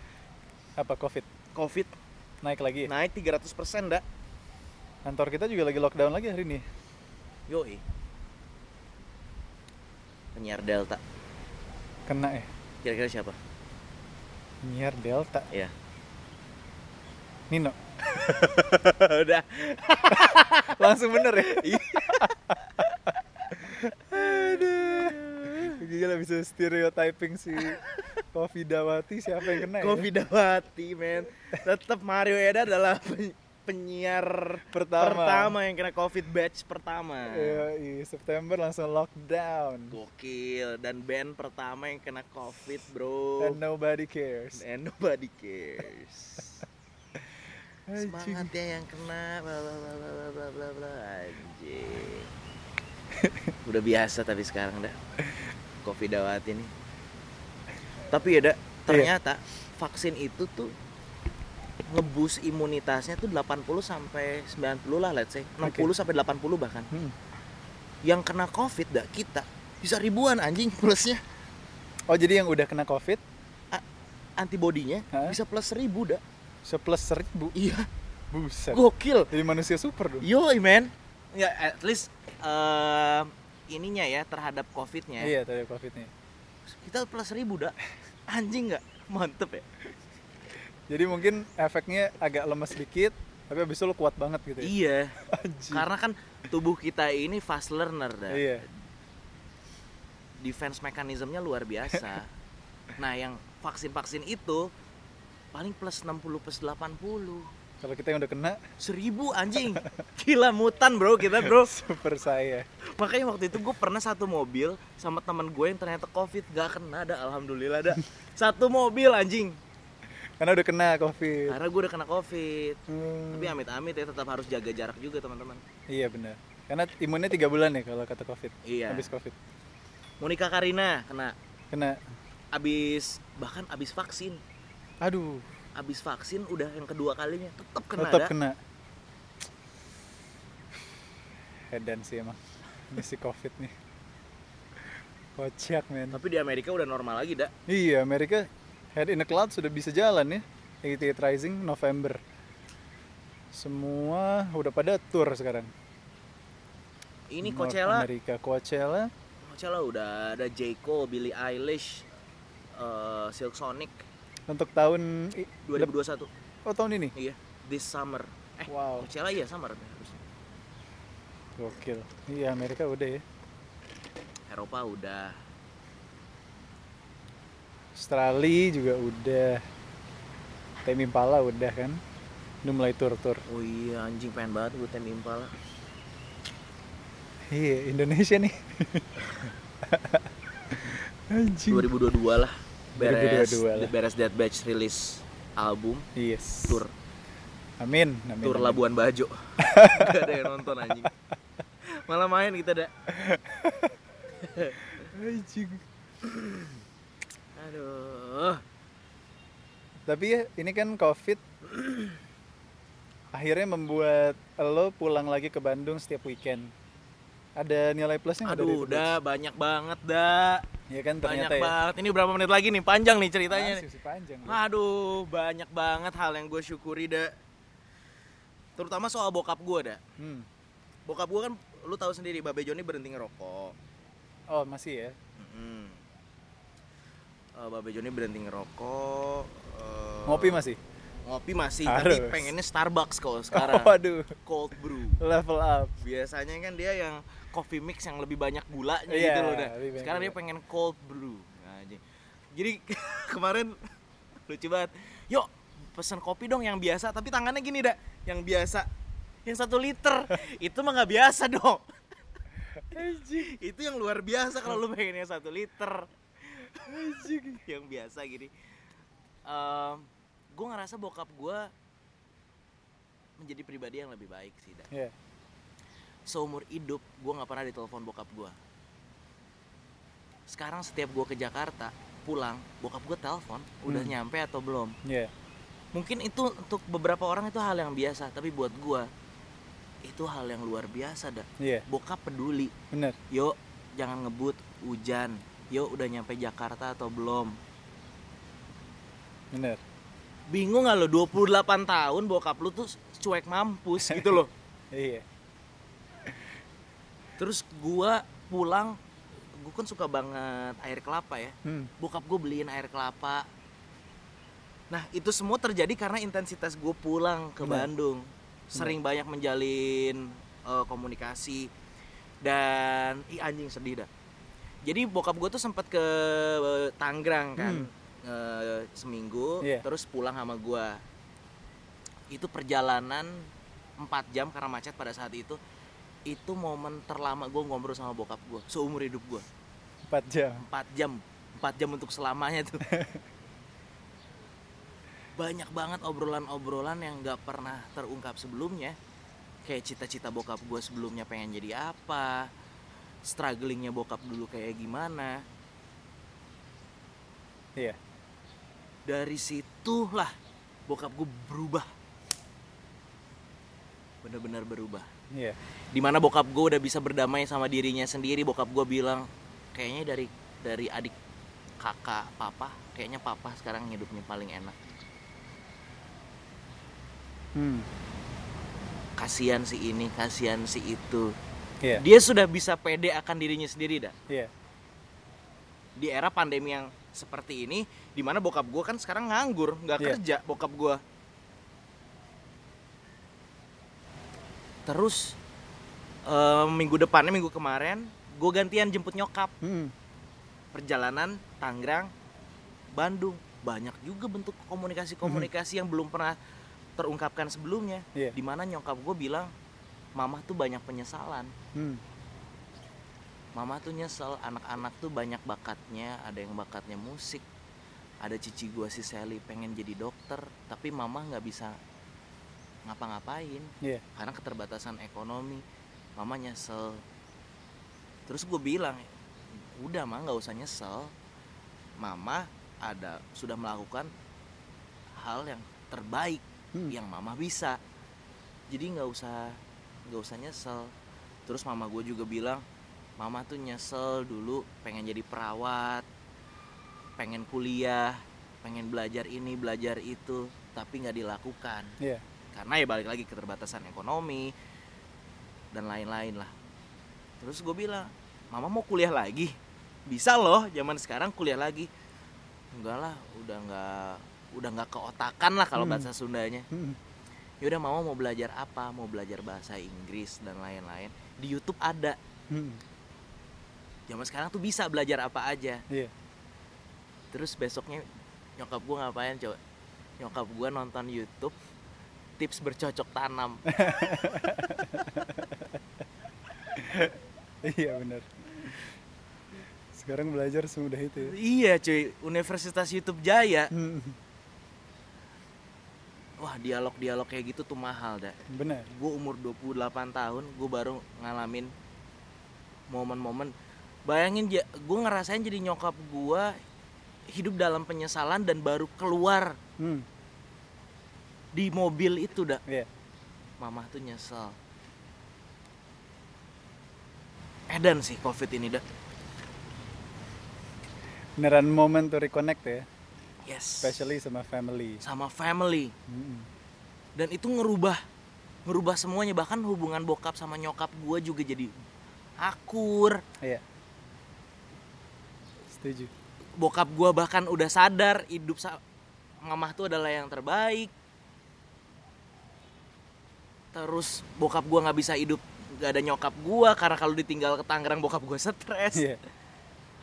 apa covid Covid naik lagi ya? naik 300% dah. kantor kita juga lagi lockdown lagi hari ini Yoi. Penyiar Delta. kena ya Kira-kira siapa? nyiar delta Iya. Nino <laughs> Udah. <laughs> langsung bener ya Iya. Aduh. Gila bisa stereotyping si Kofi Dawati siapa yang kena Kofi ya? Dawati, men. Tetap Mario Eda adalah penyiar pertama, pertama yang kena covid batch pertama. Iya, iya, September langsung lockdown. Gokil. Dan band pertama yang kena covid bro. And nobody cares. And nobody cares. <laughs> Semangat ya yang kena bla bla bla bla bla bla bla anjing. Udah biasa tapi sekarang dah. Covid dawati ini. tapi ya dak iya. ternyata yeah. vaksin itu tuh ngebus imunitasnya tuh 80 sampai 90 lah let's say. 60 Oke. sampai 80 bahkan. Hmm. Yang kena Covid dak kita bisa ribuan anjing plusnya. Oh jadi yang udah kena COVID Antibodinya bisa plus 1000 dak. seplus seribu, Iya, buset. gokil. Jadi manusia super dong. Yoi man Ya at least eh, ininya ya terhadap covidnya Iya tadi COVID-nya. Kita plus ribu dah Anjing nggak Mantep ya Jadi mungkin efeknya agak lemes dikit, tapi abis itu lo kuat banget gitu ya. Iya. <laughs> Anjing. Karena kan tubuh kita ini fast learner dah Iya. Defense mekanismenya luar biasa. <laughs> Nah yang vaksin-vaksin itu Paling plus 60 plus 80 Kalau kita yang udah kena, Seribu anjing. Gila mutan bro kita bro. <laughs> Super saya. Makanya waktu itu gue pernah satu mobil sama teman gue yang ternyata covid gak kena ada alhamdulillah ada satu mobil anjing Karena udah kena COVID. karena gue udah kena covid Hmm. tapi amit-amit ya tetap harus jaga jarak juga teman-teman Iya benar. Karena imunnya tiga bulan ya kalau kata COVID. Iya. Habis COVID. Monica Karina kena Kena. abis bahkan abis vaksin Aduh. abis vaksin udah yang kedua kalinya tetap kena tetap kena. Hedan sih emang. Ini si COVID nih. Kocak men. tapi di Amerika udah normal lagi dah Iya Amerika Head in the Cloud sudah bisa jalan ya. 88 Rising November. Semua udah pada tour sekarang. ini North Coachella Amerika Coachella. Coachella udah ada J Cole, Billie Eilish, eh, Silk Sonic Untuk tahun i- 2021 Oh tahun ini. iya this summer eh Wow. Coachella iya summer harusnya Gokil. Iya Amerika udah ya. Eropa udah Australia juga udah. Tame Impala udah kan. Udah mulai tur-tur. Oh iya anjing pengen banget gue Tame Impala Iya, Indonesia nih. <laughs> Anjing. 2022 lah beres 2022 lah. beres Dead Batch rilis album Yes. tour Amin. amin tour amin. Labuan Bajo <laughs> gak ada yang nonton anjing malah main kita dah <laughs> Anjing. Aduh Tapi ya ini kan COVID akhirnya membuat lo pulang lagi ke Bandung setiap weekend. Ada nilai plusnya nggak aduh udah banyak banget dah? Ya kan banyak ternyata ya. banget ini berapa menit lagi nih panjang nih ceritanya nih Masih sih panjang. Bro. aduh banyak banget hal yang gue syukuri dah terutama soal bokap gue dah Hmm. bokap gue kan lu tahu sendiri Babe Joni berhenti ngerokok Oh masih ya. Mm. Eh, Babe Joni berhenti ngerokok. eh, Ngopi masih. Ngopi masih, Harus. tapi pengennya Starbucks kalau <laughs> sekarang. Waduh, Cold brew. level up. Biasanya kan dia yang coffee mix yang lebih banyak gulanya Iya, gitu loh dah. lebih banyak Sekarang dia pengen cold brew. Nah, anjing. Jadi <laughs> kemarin <laughs> lucu banget. Yuk, pesen kopi dong yang biasa, tapi tangannya gini dah. yang biasa yang satu liter itu mah nggak biasa dong itu yang luar biasa kalau lu pengen yang satu liter <laughs> yang biasa gini Em, gue ngerasa bokap gue menjadi pribadi yang lebih baik sih. Iya. seumur hidup gue nggak pernah ditelepon bokap gue sekarang setiap gue ke Jakarta pulang bokap gue telepon udah Hmm. nyampe atau belum Iya. mungkin itu untuk beberapa orang itu hal yang biasa tapi buat gue itu hal yang luar biasa dah Iya. bokap peduli Bener. yuk jangan ngebut hujan yuk udah nyampe Jakarta atau belum? Bener. bingung gak lo? 28 tahun bokap lu tuh cuek mampus <laughs> gitu loh. Iya. terus gua pulang gua kan suka banget air kelapa ya. Hmm. bokap gue beliin air kelapa. Nah itu semua terjadi karena intensitas gue pulang ke Benar. Bandung. Sering banyak menjalin eh, komunikasi. Dan ih anjing sedih dah jadi bokap gue tuh sempat ke eh, Tangerang kan eh, seminggu Iya. terus pulang sama gue itu perjalanan 4 jam karena macet pada saat itu. Itu momen terlama gue ngobrol sama bokap gue seumur hidup gue 4 jam. 4 jam. 4 jam untuk selamanya tuh. <laughs> Banyak banget obrolan-obrolan yang nggak pernah terungkap sebelumnya. Kayak cita-cita bokap gue sebelumnya pengen jadi apa strugglingnya bokap dulu kayak gimana Iya. dari situlah bokap gue berubah benar-benar berubah Iya. di mana bokap gue udah bisa berdamai sama dirinya sendiri bokap gue bilang kayaknya dari dari adik kakak papa kayaknya papa sekarang hidupnya paling enak Hmm. kasihan si ini kasihan si itu Iya. dia sudah bisa pede akan dirinya sendiri dah Iya. di era pandemi yang seperti ini di mana bokap gue kan sekarang nganggur nggak Iya. kerja bokap gue terus eh, minggu depannya minggu kemarin gue gantian jemput nyokap Hmm. perjalanan Tangerang Bandung banyak juga bentuk komunikasi-komunikasi yang belum pernah terungkapkan sebelumnya Iya. di mana nyokap gue bilang mama tuh banyak penyesalan Hmm. mama tuh nyesel anak-anak tuh banyak bakatnya ada yang bakatnya musik ada cici gue si Sally pengen jadi dokter tapi mama nggak bisa ngapa-ngapain Iya. karena keterbatasan ekonomi mama nyesel terus gue bilang udah mah nggak usah nyesel mama ada sudah melakukan hal yang terbaik Hmm. yang mama bisa jadi nggak usah nggak usah nyesel terus mama gue juga bilang mama tuh nyesel dulu pengen jadi perawat pengen kuliah pengen belajar ini belajar itu tapi nggak dilakukan Iya. karena ya balik lagi keterbatasan ekonomi dan lain-lain lah terus gue bilang mama mau kuliah lagi bisa loh zaman sekarang kuliah lagi enggak lah udah nggak udah nggak keotakan lah kalau Hmm. bahasa Sundanya Hmm. Yaudah mama mau belajar apa mau belajar bahasa Inggris dan lain-lain di YouTube ada Hmm. zaman sekarang tuh bisa belajar apa aja Iya. terus besoknya nyokap gue ngapain coba nyokap gue nonton YouTube tips bercocok tanam <laughs> Iya benar. Sekarang belajar semudah itu. ya. iya cuy Universitas YouTube Jaya Hmm. Wah dialog-dialog kayak gitu tuh mahal dah Benar. gue umur 28 tahun gue baru ngalamin momen-momen bayangin gue ngerasain jadi nyokap gue hidup dalam penyesalan dan baru keluar Hmm. di mobil itu dah Iya. mama tuh nyesel edan sih covid ini dah Beneran moment to reconnect ya, yes especially sama family. sama family Hmm. dan itu ngerubah ngerubah semuanya bahkan hubungan bokap sama nyokap gue juga jadi akur Iya. Setuju. bokap gue bahkan udah sadar hidup sa mamah tuh adalah yang terbaik terus bokap gue nggak bisa hidup gak ada nyokap gue karena kalau ditinggal ke Tangerang bokap gue stres Iya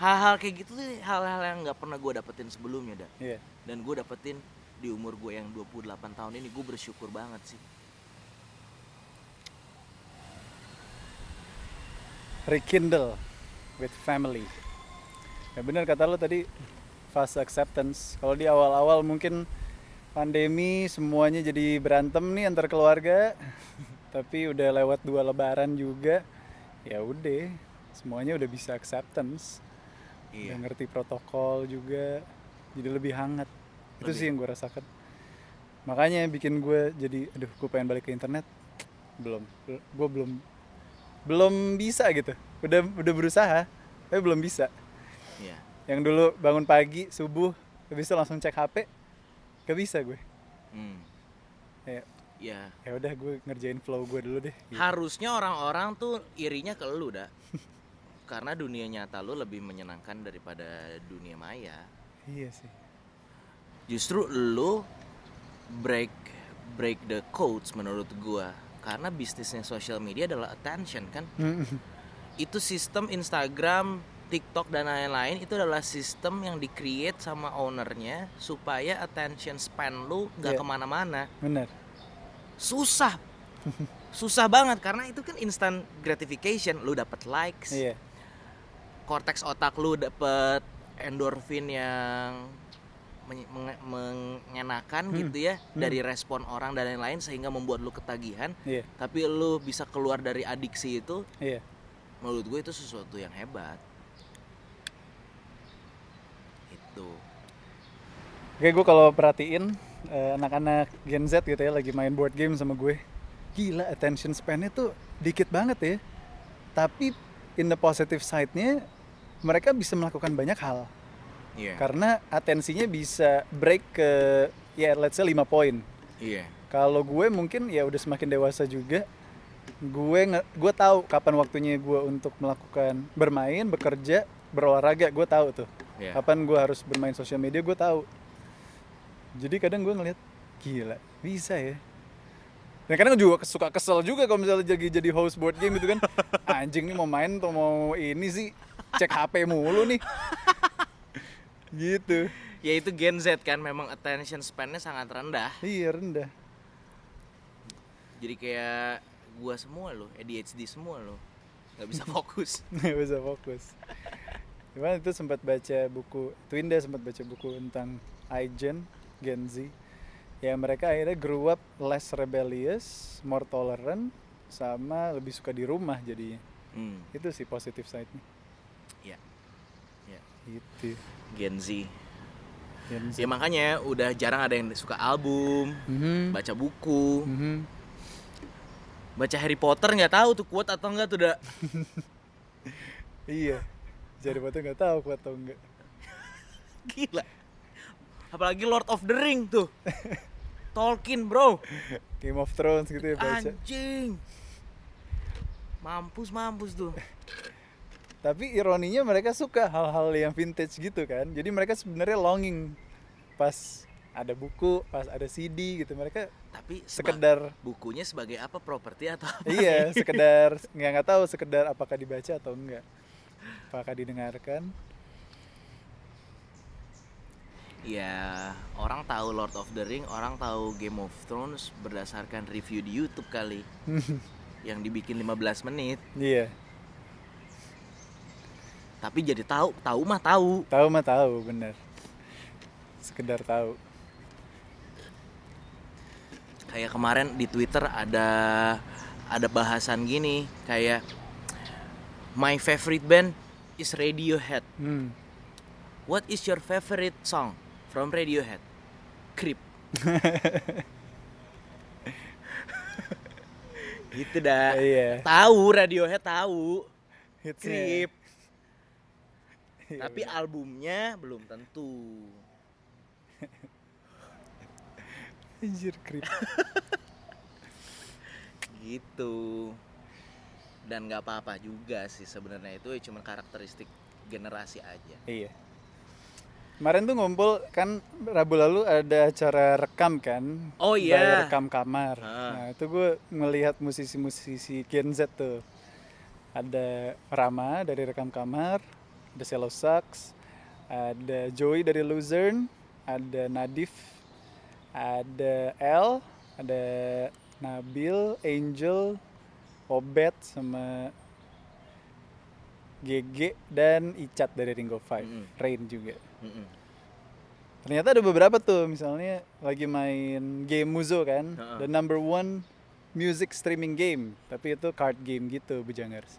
hal-hal kayak gitu sih hal-hal yang nggak pernah gue dapetin sebelumnya dah yeah. dan gue dapetin di umur gue yang 28 tahun ini gue bersyukur banget sih. Rekindle with family. Ya benar kata lo tadi fast acceptance. Kalau di awal-awal mungkin pandemi semuanya jadi berantem nih antar keluarga. <laughs> Tapi udah lewat dua lebaran juga ya udah semuanya udah bisa acceptance. Iya. ngerti protokol juga jadi lebih hangat itu Lebih. sih yang gue rasakan makanya bikin gue jadi aduh gue pengen balik ke internet belum gue belum belum bisa gitu udah udah berusaha tapi belum bisa Iya. yang dulu bangun pagi subuh habis itu langsung cek hp gak bisa gue Hmm. ya Ya. ya udah gue ngerjain flow gue dulu deh gitu. Harusnya orang-orang tuh irinya ke lu dah. <laughs> Karena dunia nyata lu lebih menyenangkan daripada dunia maya. iya sih Justru lu break break the codes menurut gua. Karena bisnisnya social media adalah attention kan. Itu sistem Instagram, TikTok dan lain-lain itu adalah sistem yang di-create sama ownernya supaya attention span lu nggak Iya. ke mana-mana. bener Susah, <laughs> susah banget karena itu kan instant gratification. Lu dapat likes, iya korteks otak lu dapet endorfin yang men- menge- mengenakan Hmm. gitu ya dari respon orang dan lain-lain sehingga membuat lu ketagihan. Iya. Tapi lu bisa keluar dari adiksi itu iya. menurut gue itu sesuatu yang hebat. Itu. Oke, gue kalau perhatiin eh, anak-anak Gen Z gitu ya lagi main board game sama gue, gila attention span-nya tuh dikit banget ya. Tapi in the positive side-nya mereka bisa melakukan banyak hal iya karena atensinya bisa break ke ya let's say 5 poin. iya Kalau gue mungkin ya udah semakin dewasa juga, gue gue tahu kapan waktunya gue untuk melakukan bermain, bekerja, berolahraga, gue tahu tuh. iya Kapan gue harus bermain sosial media, gue tahu. Jadi kadang gue ngeliat, gila, bisa ya. Dan kadang juga suka kesel juga kalau misalnya jadi jadi host board game gitu kan. <laughs> Anjing nih mau main atau mau ini sih cek HP mulu nih. gitu. ya itu Gen Z kan memang attention span-nya sangat rendah Iya rendah. jadi kayak gua semua loh ADHD semua loh nggak bisa <laughs> fokus Nggak bisa fokus. Gimana itu sempat baca buku, Twinda sempat baca buku tentang iGen, Gen Z. Ya mereka akhirnya grew up less rebellious, more tolerant, sama lebih suka di rumah jadinya. hmm. Itu sih positive side-nya. Gitu. Gen Z Gen Z. Ya makanya udah jarang ada yang suka album, Mhm. baca buku, Mhm. baca Harry Potter nggak tahu tuh kuat atau enggak tuh udah <laughs> Iya. Jadi waktu nggak tahu kuat atau enggak. <laughs> gila. Apalagi Lord of the Ring tuh. <laughs> Tolkien bro, Game of Thrones gitu ya baca. anjing. Mampus mampus tuh. Tapi ironinya mereka suka hal-hal yang vintage gitu kan. Jadi mereka sebenarnya longing pas ada buku, pas ada CD gitu. Mereka Tapi sekedar bukunya sebagai apa properti atau apa? iya, <laughs> sekedar nggak nggak tahu sekedar apakah dibaca atau enggak. Apakah didengarkan? Ya, orang tahu Lord of the Ring, orang tahu Game of Thrones berdasarkan review di YouTube kali. <laughs> yang dibikin 15 menit. Iya, Tapi jadi tahu, tahu mah tahu. tahu mah tahu bener. Sekedar tahu. kayak kemarin di Twitter ada ada bahasan gini kayak my favorite band is Radiohead. Hmm. What is your favorite song from Radiohead? Creep. <laughs> gitu dah. Iya. Tahu Radiohead tahu. Hitsnya. Creep. Iya, Tapi albumnya belum tentu. Anjir creep. gitu dan nggak apa-apa juga sih sebenarnya itu cuma karakteristik generasi aja Iya. Kemarin tuh ngumpul kan Rabu lalu ada acara rekam kan. Oh, iya. Bayar rekam kamar. Ah. Nah itu gue ngelihat musisi-musisi Gen Z tuh. Ada Rama dari rekam kamar, ada Cello Sax, ada Joey dari Luzerne, ada Nadif, ada El, ada Nabil, Angel, Obet sama GG dan Icat dari Ring of Five, Mm-mm. Rain juga. Mm-mm. Ternyata ada beberapa tuh, misalnya lagi main game Muzo kan, Ha-ha. the number one music streaming game, tapi itu card game gitu, Bujangers.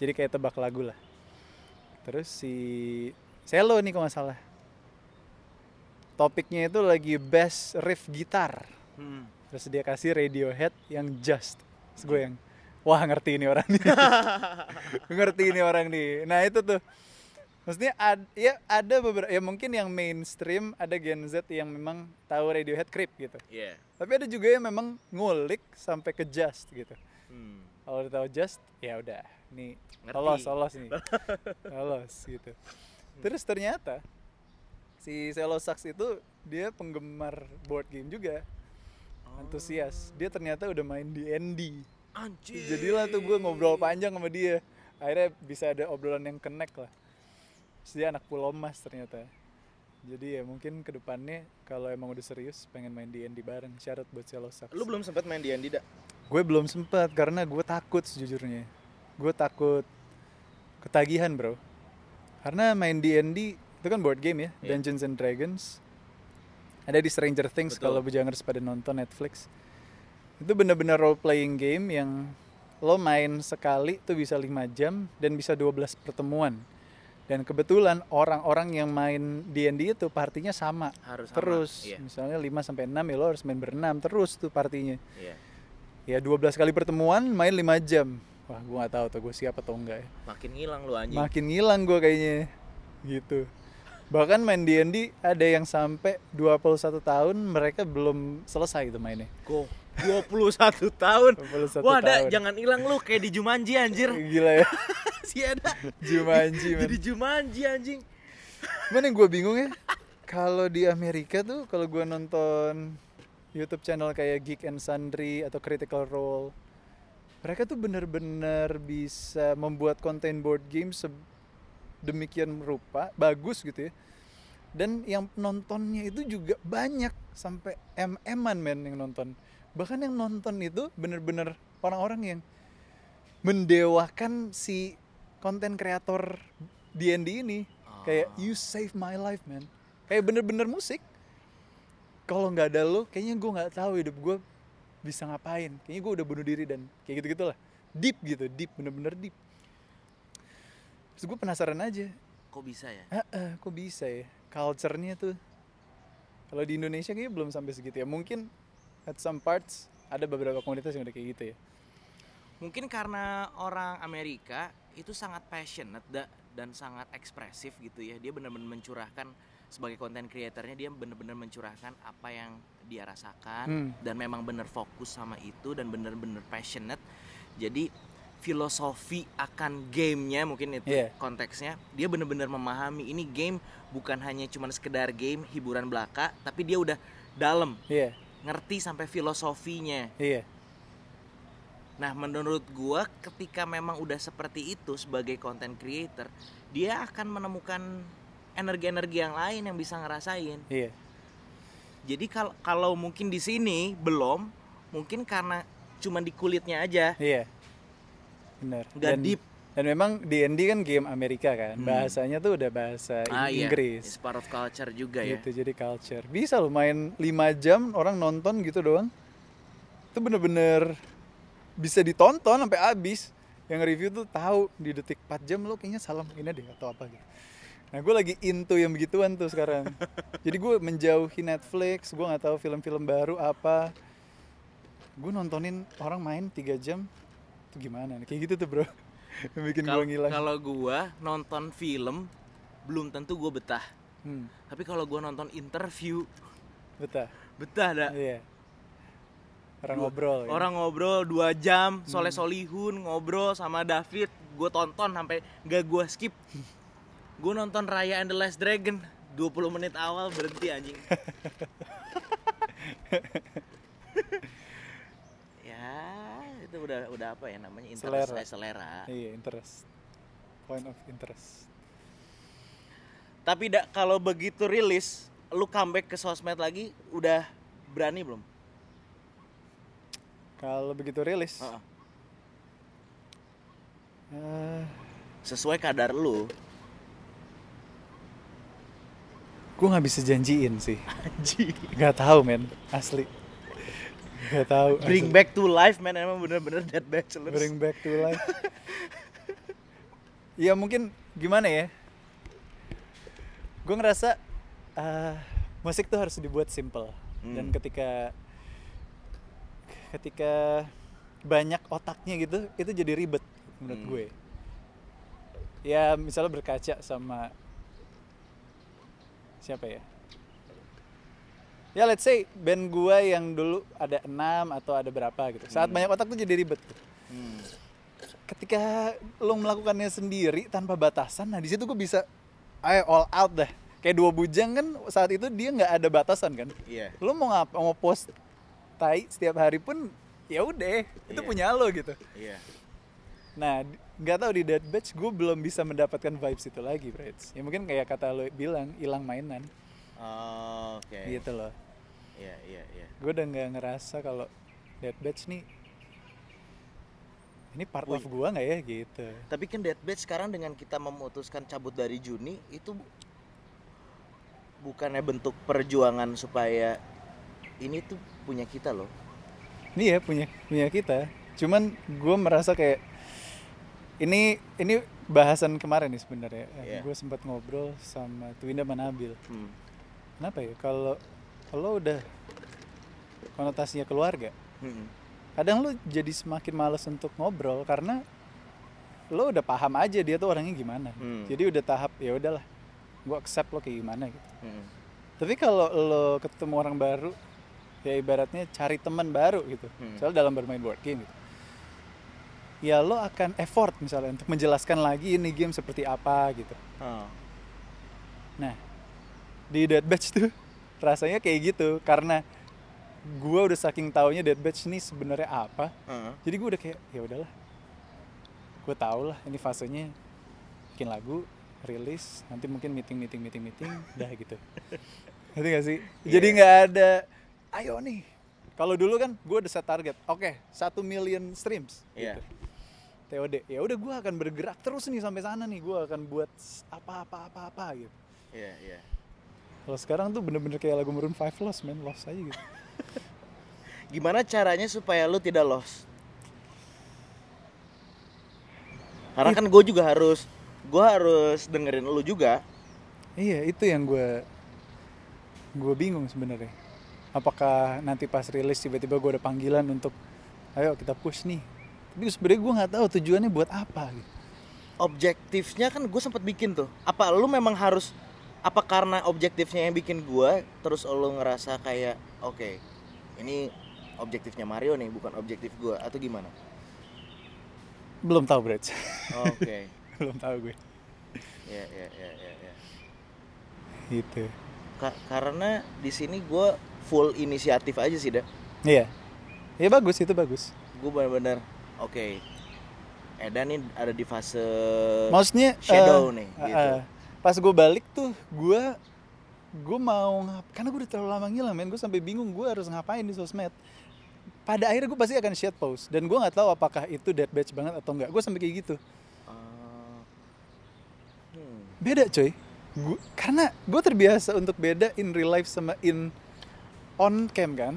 Jadi kayak tebak lagu lah. Terus si Selo nih kalau nggak salah. Topiknya itu lagi best riff gitar. Hmm. Terus dia kasih Radiohead yang Just. Terus gue yang, wah ngerti ini orang nih. <laughs> <laughs> ngerti ini orang nih. Nah itu tuh. Maksudnya ad, ya ada beberapa, ya mungkin yang mainstream ada Gen Z yang memang tahu Radiohead Creep gitu. Iya. Tapi ada juga yang memang ngulik sampai ke Just gitu. Hmm. Kalau udah tahu Just, ya udah, nih Ngerti. lolos, lolos nih, <laughs> lolos gitu. Terus ternyata si Selo Sax itu dia penggemar board game juga, antusias. Dia ternyata udah main di ND. Anjir. Jadilah tuh gue ngobrol panjang sama dia. Akhirnya bisa ada obrolan yang connect lah. Terus dia anak Pulau Mas ternyata. Jadi ya mungkin ke depannya kalau emang udah serius pengen main di ND bareng. Syarat buat Selo Sax. Lu belum sempat main di Andi, Dak? Gue belum sempat karena gue takut sejujurnya. Gue takut ketagihan bro. Karena main D&D itu kan board game ya, Iya. Dungeons and Dragons. Ada di Stranger Things kalau bujangers pada nonton Netflix. Itu bener-bener role playing game yang lo main sekali tuh bisa 5 jam dan bisa 12 pertemuan. Dan kebetulan orang-orang yang main D&D itu partinya sama. Harus sama, terus. iya. Misalnya 5 sampai 6 ya lo harus main berenam terus tuh partinya Iya. Ya 12 kali pertemuan main 5 jam wah gue nggak tahu tuh gue siapa atau enggak ya Makin hilang lu anjing. makin ngilang gue kayaknya gitu bahkan main D&D ada yang sampai 21 tahun mereka belum selesai itu mainnya Go. 21 <laughs> tahun. 21 Wah, tahun. jangan hilang lu kayak di Jumanji anjir. gila ya <laughs> si ada. Jumanji <laughs> man Jadi Jumanji anjing. mana yang gue bingung ya kalau di Amerika tuh kalau gue nonton YouTube channel kayak Geek and Sundry atau Critical Role. Mereka tuh bener-bener bisa membuat konten board game demikian rupa bagus gitu ya. Dan yang nontonnya itu juga banyak sampai mm-an men yang nonton. Bahkan yang nonton itu bener-bener orang-orang yang mendewakan si konten kreator D&D ini. Kayak you save my life man. Kayak bener-bener musik kalau nggak ada lo kayaknya gue nggak tahu hidup gue bisa ngapain. Kayaknya gue udah bunuh diri dan kayak gitu gitulah deep gitu deep bener-bener deep. Terus gue penasaran aja. Kok bisa ya? ah, ah, kok bisa ya? Culture-nya tuh kalau di Indonesia kayaknya belum sampai segitu ya. Mungkin at some parts ada beberapa komunitas yang udah kayak gitu ya. Mungkin karena orang Amerika itu sangat passionate da- dan sangat ekspresif gitu ya. Dia benar-benar mencurahkan sebagai konten kreatornya dia benar-benar mencurahkan apa yang dia rasakan Hmm. dan memang benar fokus sama itu dan benar-benar passionate. Jadi filosofi akan gamenya mungkin itu Iya. konteksnya dia benar-benar memahami ini game bukan hanya cuma sekedar game hiburan belaka tapi dia udah dalam iya ngerti sampai filosofinya iya Nah, menurut gua ketika memang udah seperti itu sebagai content creator, dia akan menemukan energi-energi yang lain yang bisa ngerasain. iya. Jadi kalau kalau mungkin di sini belum, mungkin karena cuma di kulitnya aja, iya. Benar. Nggak dan, deep. dan memang D&D kan game Amerika kan. Hmm. bahasanya tuh udah bahasa Ah iya, Inggris. It's part of culture juga ya. gitu jadi culture. Bisa lo main 5 jam orang nonton gitu doang. Itu bener-bener bisa ditonton sampai habis. Yang review tuh tahu di detik 4 jam lo kayaknya salah ini deh atau apa gitu nah gue lagi into yang begituan tuh sekarang jadi gue menjauhi Netflix gue nggak tahu film-film baru apa gue nontonin orang main 3 jam itu gimana nih kayak gitu tuh bro <laughs> bikin gue ngilang Kalau gua nonton film belum tentu gua betah. hmm, Tapi kalau gua nonton interview betah betah dah. iya orang Dua- ngobrol ya. Orang ngobrol 2 jam, Hmm. Soleh Solihun ngobrol sama David, gue tonton sampai gak gue skip. Gue nonton Raya and the Last Dragon 20 menit awal berhenti anjing. <laughs> ya, itu udah udah apa ya namanya interest Selera. eh, selera. Iya, interest. Point of interest. Tapi da, kalau begitu rilis, lu comeback ke sosmed lagi udah berani belum? Kalau begitu rilis, Heeh. eh, sesuai kadar lu gue nggak bisa janjiin sih. Nggak tahu men. Asli. Nggak tahu bring asli. back to life man emang bener-bener dead bachelors. Bring back to life. Ya mungkin gimana ya? Gue ngerasa ah, musik tuh harus dibuat simple. Hmm. dan ketika ketika banyak otaknya gitu itu jadi ribet menurut Hmm. gue. Ya misalnya berkaca sama siapa ya? Ya let's say band gue yang dulu ada enam atau ada berapa gitu. Saat Hmm. banyak otak tuh jadi ribet Hmm. ketika lo melakukannya sendiri tanpa batasan nah di situ gue bisa ayo all out dah kayak dua bujang kan saat itu dia nggak ada batasan kan. Iya. Lo mau ngapa mau post tai setiap hari pun ya udah itu Iya. punya lo gitu. Iya. Nah nggak tahu di Dead Batch gue belum bisa mendapatkan vibes itu lagi Brits ya mungkin kayak kata lo bilang hilang mainan Oh, oke gitu loh iya iya iya gue udah nggak ngerasa kalau Dead Batch nih ini part Wih. of gue nggak ya gitu Tapi kan Dead Batch sekarang dengan kita memutuskan cabut dari Juni itu bukannya bentuk perjuangan supaya ini tuh punya kita loh. Ini ya punya punya kita. Cuman gue merasa kayak ini ini bahasan kemarin nih sebenarnya. Iya. Gue sempat ngobrol sama Twinda Manabil. Hmm. Kenapa ya kalau kalau udah konotasinya keluarga, Hmm. kadang lu jadi semakin males untuk ngobrol karena lo udah paham aja dia tuh orangnya gimana. Hmm. Jadi udah tahap ya udahlah, gue accept lo kayak gimana gitu. Hmm. Tapi kalau lo ketemu orang baru, ya ibaratnya cari teman baru gitu. Hmm. Soalnya dalam bermain board game gitu. Ya lo akan effort misalnya untuk menjelaskan lagi ini game seperti apa gitu. Oh. Nah, di Dead Batch tuh <laughs> rasanya kayak gitu karena gua udah saking taunya Dead Batch ini sebenarnya apa. Heeh. Jadi gue udah kayak ya udahlah. Gue tau lah ini fasenya bikin lagu, rilis, nanti mungkin meeting meeting meeting meeting, <laughs> udah gitu. Ngerti gak sih? Jadi Iya. nggak ada, ayo nih. Kalau dulu kan gue udah set target, oke satu million streams. Iya. Gitu. TOD, ya udah gue akan bergerak terus nih sampai sana nih, gue akan buat apa-apa apa-apa gitu. Iya, iya. Kalau sekarang tuh bener-bener kayak lagu Maroon 5 Lost, man, lost aja gitu. <laughs> Gimana caranya supaya lu tidak lost? Karena kan gue juga harus gue harus dengerin lu juga. Iya, itu yang gue gue bingung sebenarnya. Apakah nanti pas rilis tiba-tiba gue ada panggilan untuk ayo kita push nih. Tapi sebenarnya gue nggak tahu tujuannya buat apa gitu. Objektifnya kan gue sempat bikin tuh. Apa lu memang harus apa karena objektifnya yang bikin gue terus lu ngerasa kayak oke ini objektifnya Mario nih bukan objektif gue atau gimana? Belum tahu, Brad. Oke. <laughs> Belum tahu gue. Ya ya ya ya ya. Gitu. Ka- karena di sini gue full inisiatif aja sih dah. Iya. Ya bagus, itu bagus. Gue benar-benar oke. Edan nih ada di fase Maksudnya shadow eh, nih, eh, gitu. eh, pas gue balik tuh gue gue mau ngap karena gue udah terlalu lama ngilang men gue sampai bingung gue harus ngapain di sosmed pada akhirnya gue pasti akan shit post dan gue nggak tahu apakah itu dead batch banget atau enggak gue sampai kayak gitu. Hmm. beda coy gua, karena gue terbiasa untuk beda in real life sama in on cam kan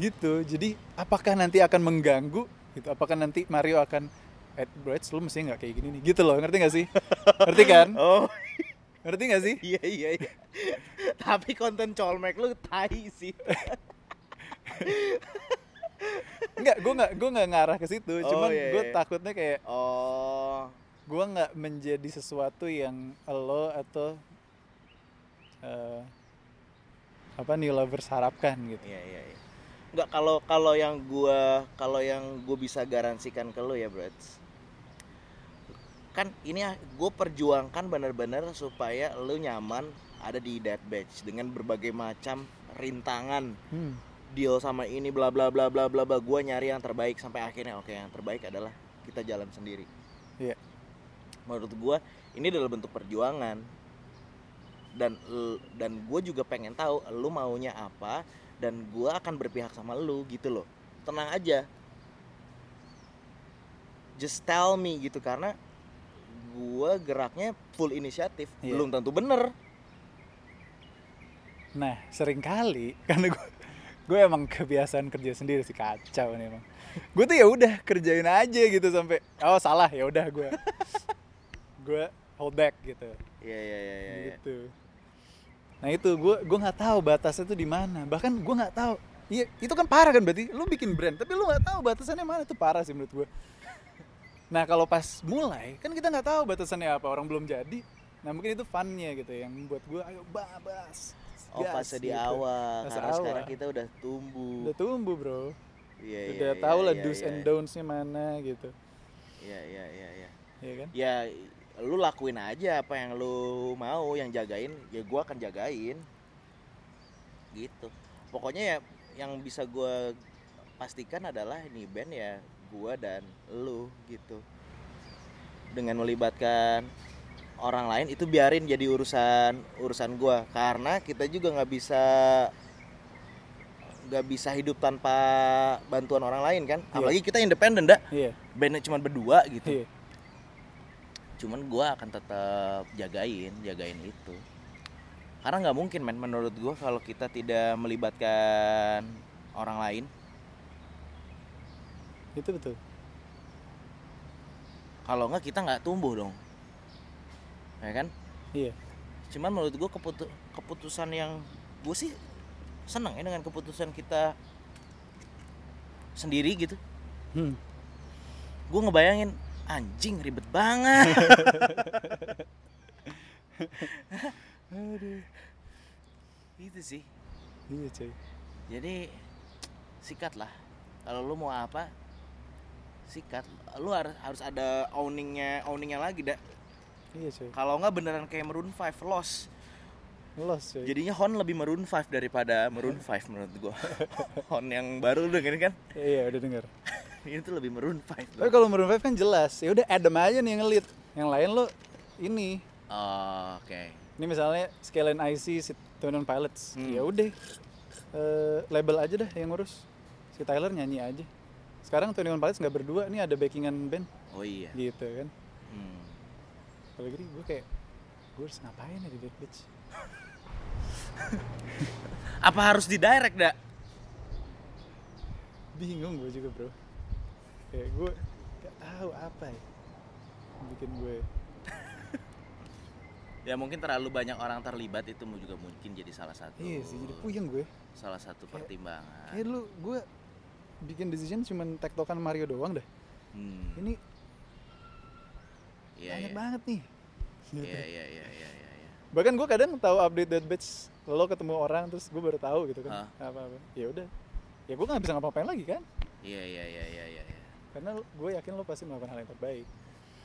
gitu jadi apakah nanti akan mengganggu gitu apakah nanti Mario akan eh bro lu mesti nggak kayak gini nih gitu loh ngerti gak sih ngerti kan <laughs> Oh ngerti gak sih iya iya iya. Tapi konten colmek lu tai sih. Enggak, gue nggak gue nggak ngarah ke situ. Oh, Cuman iya, gue iya. takutnya kayak Oh. gue nggak menjadi sesuatu yang lo atau eh, apa new lovers harapkan gitu. Iya iya iya. Enggak kalau kalau yang gua kalau yang gue bisa garansikan ke lu ya, Brats. Kan ini gue perjuangkan benar-benar supaya lu nyaman ada di Dead Batch dengan berbagai macam rintangan Hmm. deal sama ini bla bla bla bla bla bla gue nyari yang terbaik sampai akhirnya oke yang terbaik adalah kita jalan sendiri Iya. menurut gue ini adalah bentuk perjuangan dan dan gue juga pengen tahu lu maunya apa dan gue akan berpihak sama lu gitu loh tenang aja just tell me gitu karena gua geraknya full inisiatif Iya. belum tentu bener Nah, sering kali <laughs> karena gue gue emang kebiasaan kerja sendiri sih kacau nih emang. Gue tuh ya udah kerjain aja gitu sampai oh salah ya udah gue <laughs> gue hold back gitu. iya iya iya iya iya. Gitu. Nah itu gue gue nggak tahu batasnya tuh di mana. Bahkan gue nggak tahu. Iya itu kan parah kan berarti. Lu bikin brand tapi lu nggak tahu batasannya mana itu parah sih menurut gue. Nah kalau pas mulai kan kita nggak tahu batasannya apa orang belum jadi. Nah mungkin itu funnya gitu yang membuat gue ayo babas. oh gas," fase di gitu. awal karena awal. sekarang kita udah tumbuh Udah tumbuh bro. iya iya Udah iya, tahu lah iya, do's iya. and don'ts-nya mana gitu. iya iya iya iya Iya kan? ya lu lakuin aja apa yang lu mau yang jagain ya gua akan jagain. Gitu. Pokoknya ya yang bisa gua pastikan adalah ini band ya gua dan lu gitu. Dengan melibatkan orang lain itu biarin jadi urusan urusan gua. Karena kita juga nggak bisa nggak bisa hidup tanpa bantuan orang lain kan? Iya. apalagi kita independen dah Iya. bandnya cuma berdua gitu. Iya. Cuman gua akan tetap jagain jagain itu karena nggak mungkin men menurut gua kalau kita tidak melibatkan orang lain Itu betul. kalau nggak kita nggak tumbuh dong ya kan Iya. cuman menurut gua keputu- keputusan yang gue sih seneng ya dengan keputusan kita sendiri gitu Hmm. gue ngebayangin anjing ribet banget <laughs> Aduh. itu sih Iya coy. jadi sikat lah kalau lu mau apa sikat lu harus harus ada owningnya owningnya lagi dah Iya coy. kalau nggak beneran kayak Maroon 5 loss Los coy. jadinya Hon lebih Maroon 5 daripada Maroon 5 menurut gua <laughs> Hon yang baru dengerin kan Iya udah denger. <laughs> ini tuh lebih Maroon 5 Tapi kalau Maroon 5 kan jelas. Ya udah Adam aja nih yang ngelit. Yang lain lo ini. Oh, oke Ini misalnya sekalian IC si Twenty Pilots. Hmm. Ya udah. Eh, label aja dah yang ngurus. Si Tyler nyanyi aja. Sekarang Twenty Pilots nggak berdua, nih ada backingan band oh iya gitu kan. Hmm. Kalau gini gue kayak gue harus ngapain ya di Dead Beach? <laughs> apa harus di direct dak Bingung gue juga bro. Kayak gue gak tahu apa ya yang bikin gue <laughs> ya mungkin terlalu banyak orang terlibat itu juga mungkin jadi salah satu iya sih jadi puyeng gue salah satu Kayak- pertimbangan kayak dulu gue bikin decision cuman tektokan Mario doang dah Hmm. ini Iya, banyak iya. banget nih Iya, iya, iya, iya, iya, iya. bahkan gue kadang tahu update Dead Batch lo ketemu orang terus gue baru tahu gitu kan Hah? apa apa ya udah ya gue nggak bisa ngapa-ngapain lagi kan iya, iya, iya, iya, iya. Karena gue yakin lo pasti melakukan hal yang terbaik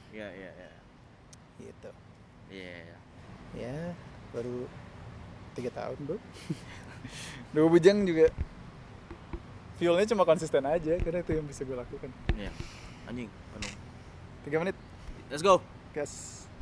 Iya, iya, iya. gitu Iya, iya. ya baru tiga tahun bro <laughs> dua bujang juga feelnya cuma konsisten aja karena itu yang bisa gue lakukan Iya. Anjing, penuh. tiga menit Let's go. gas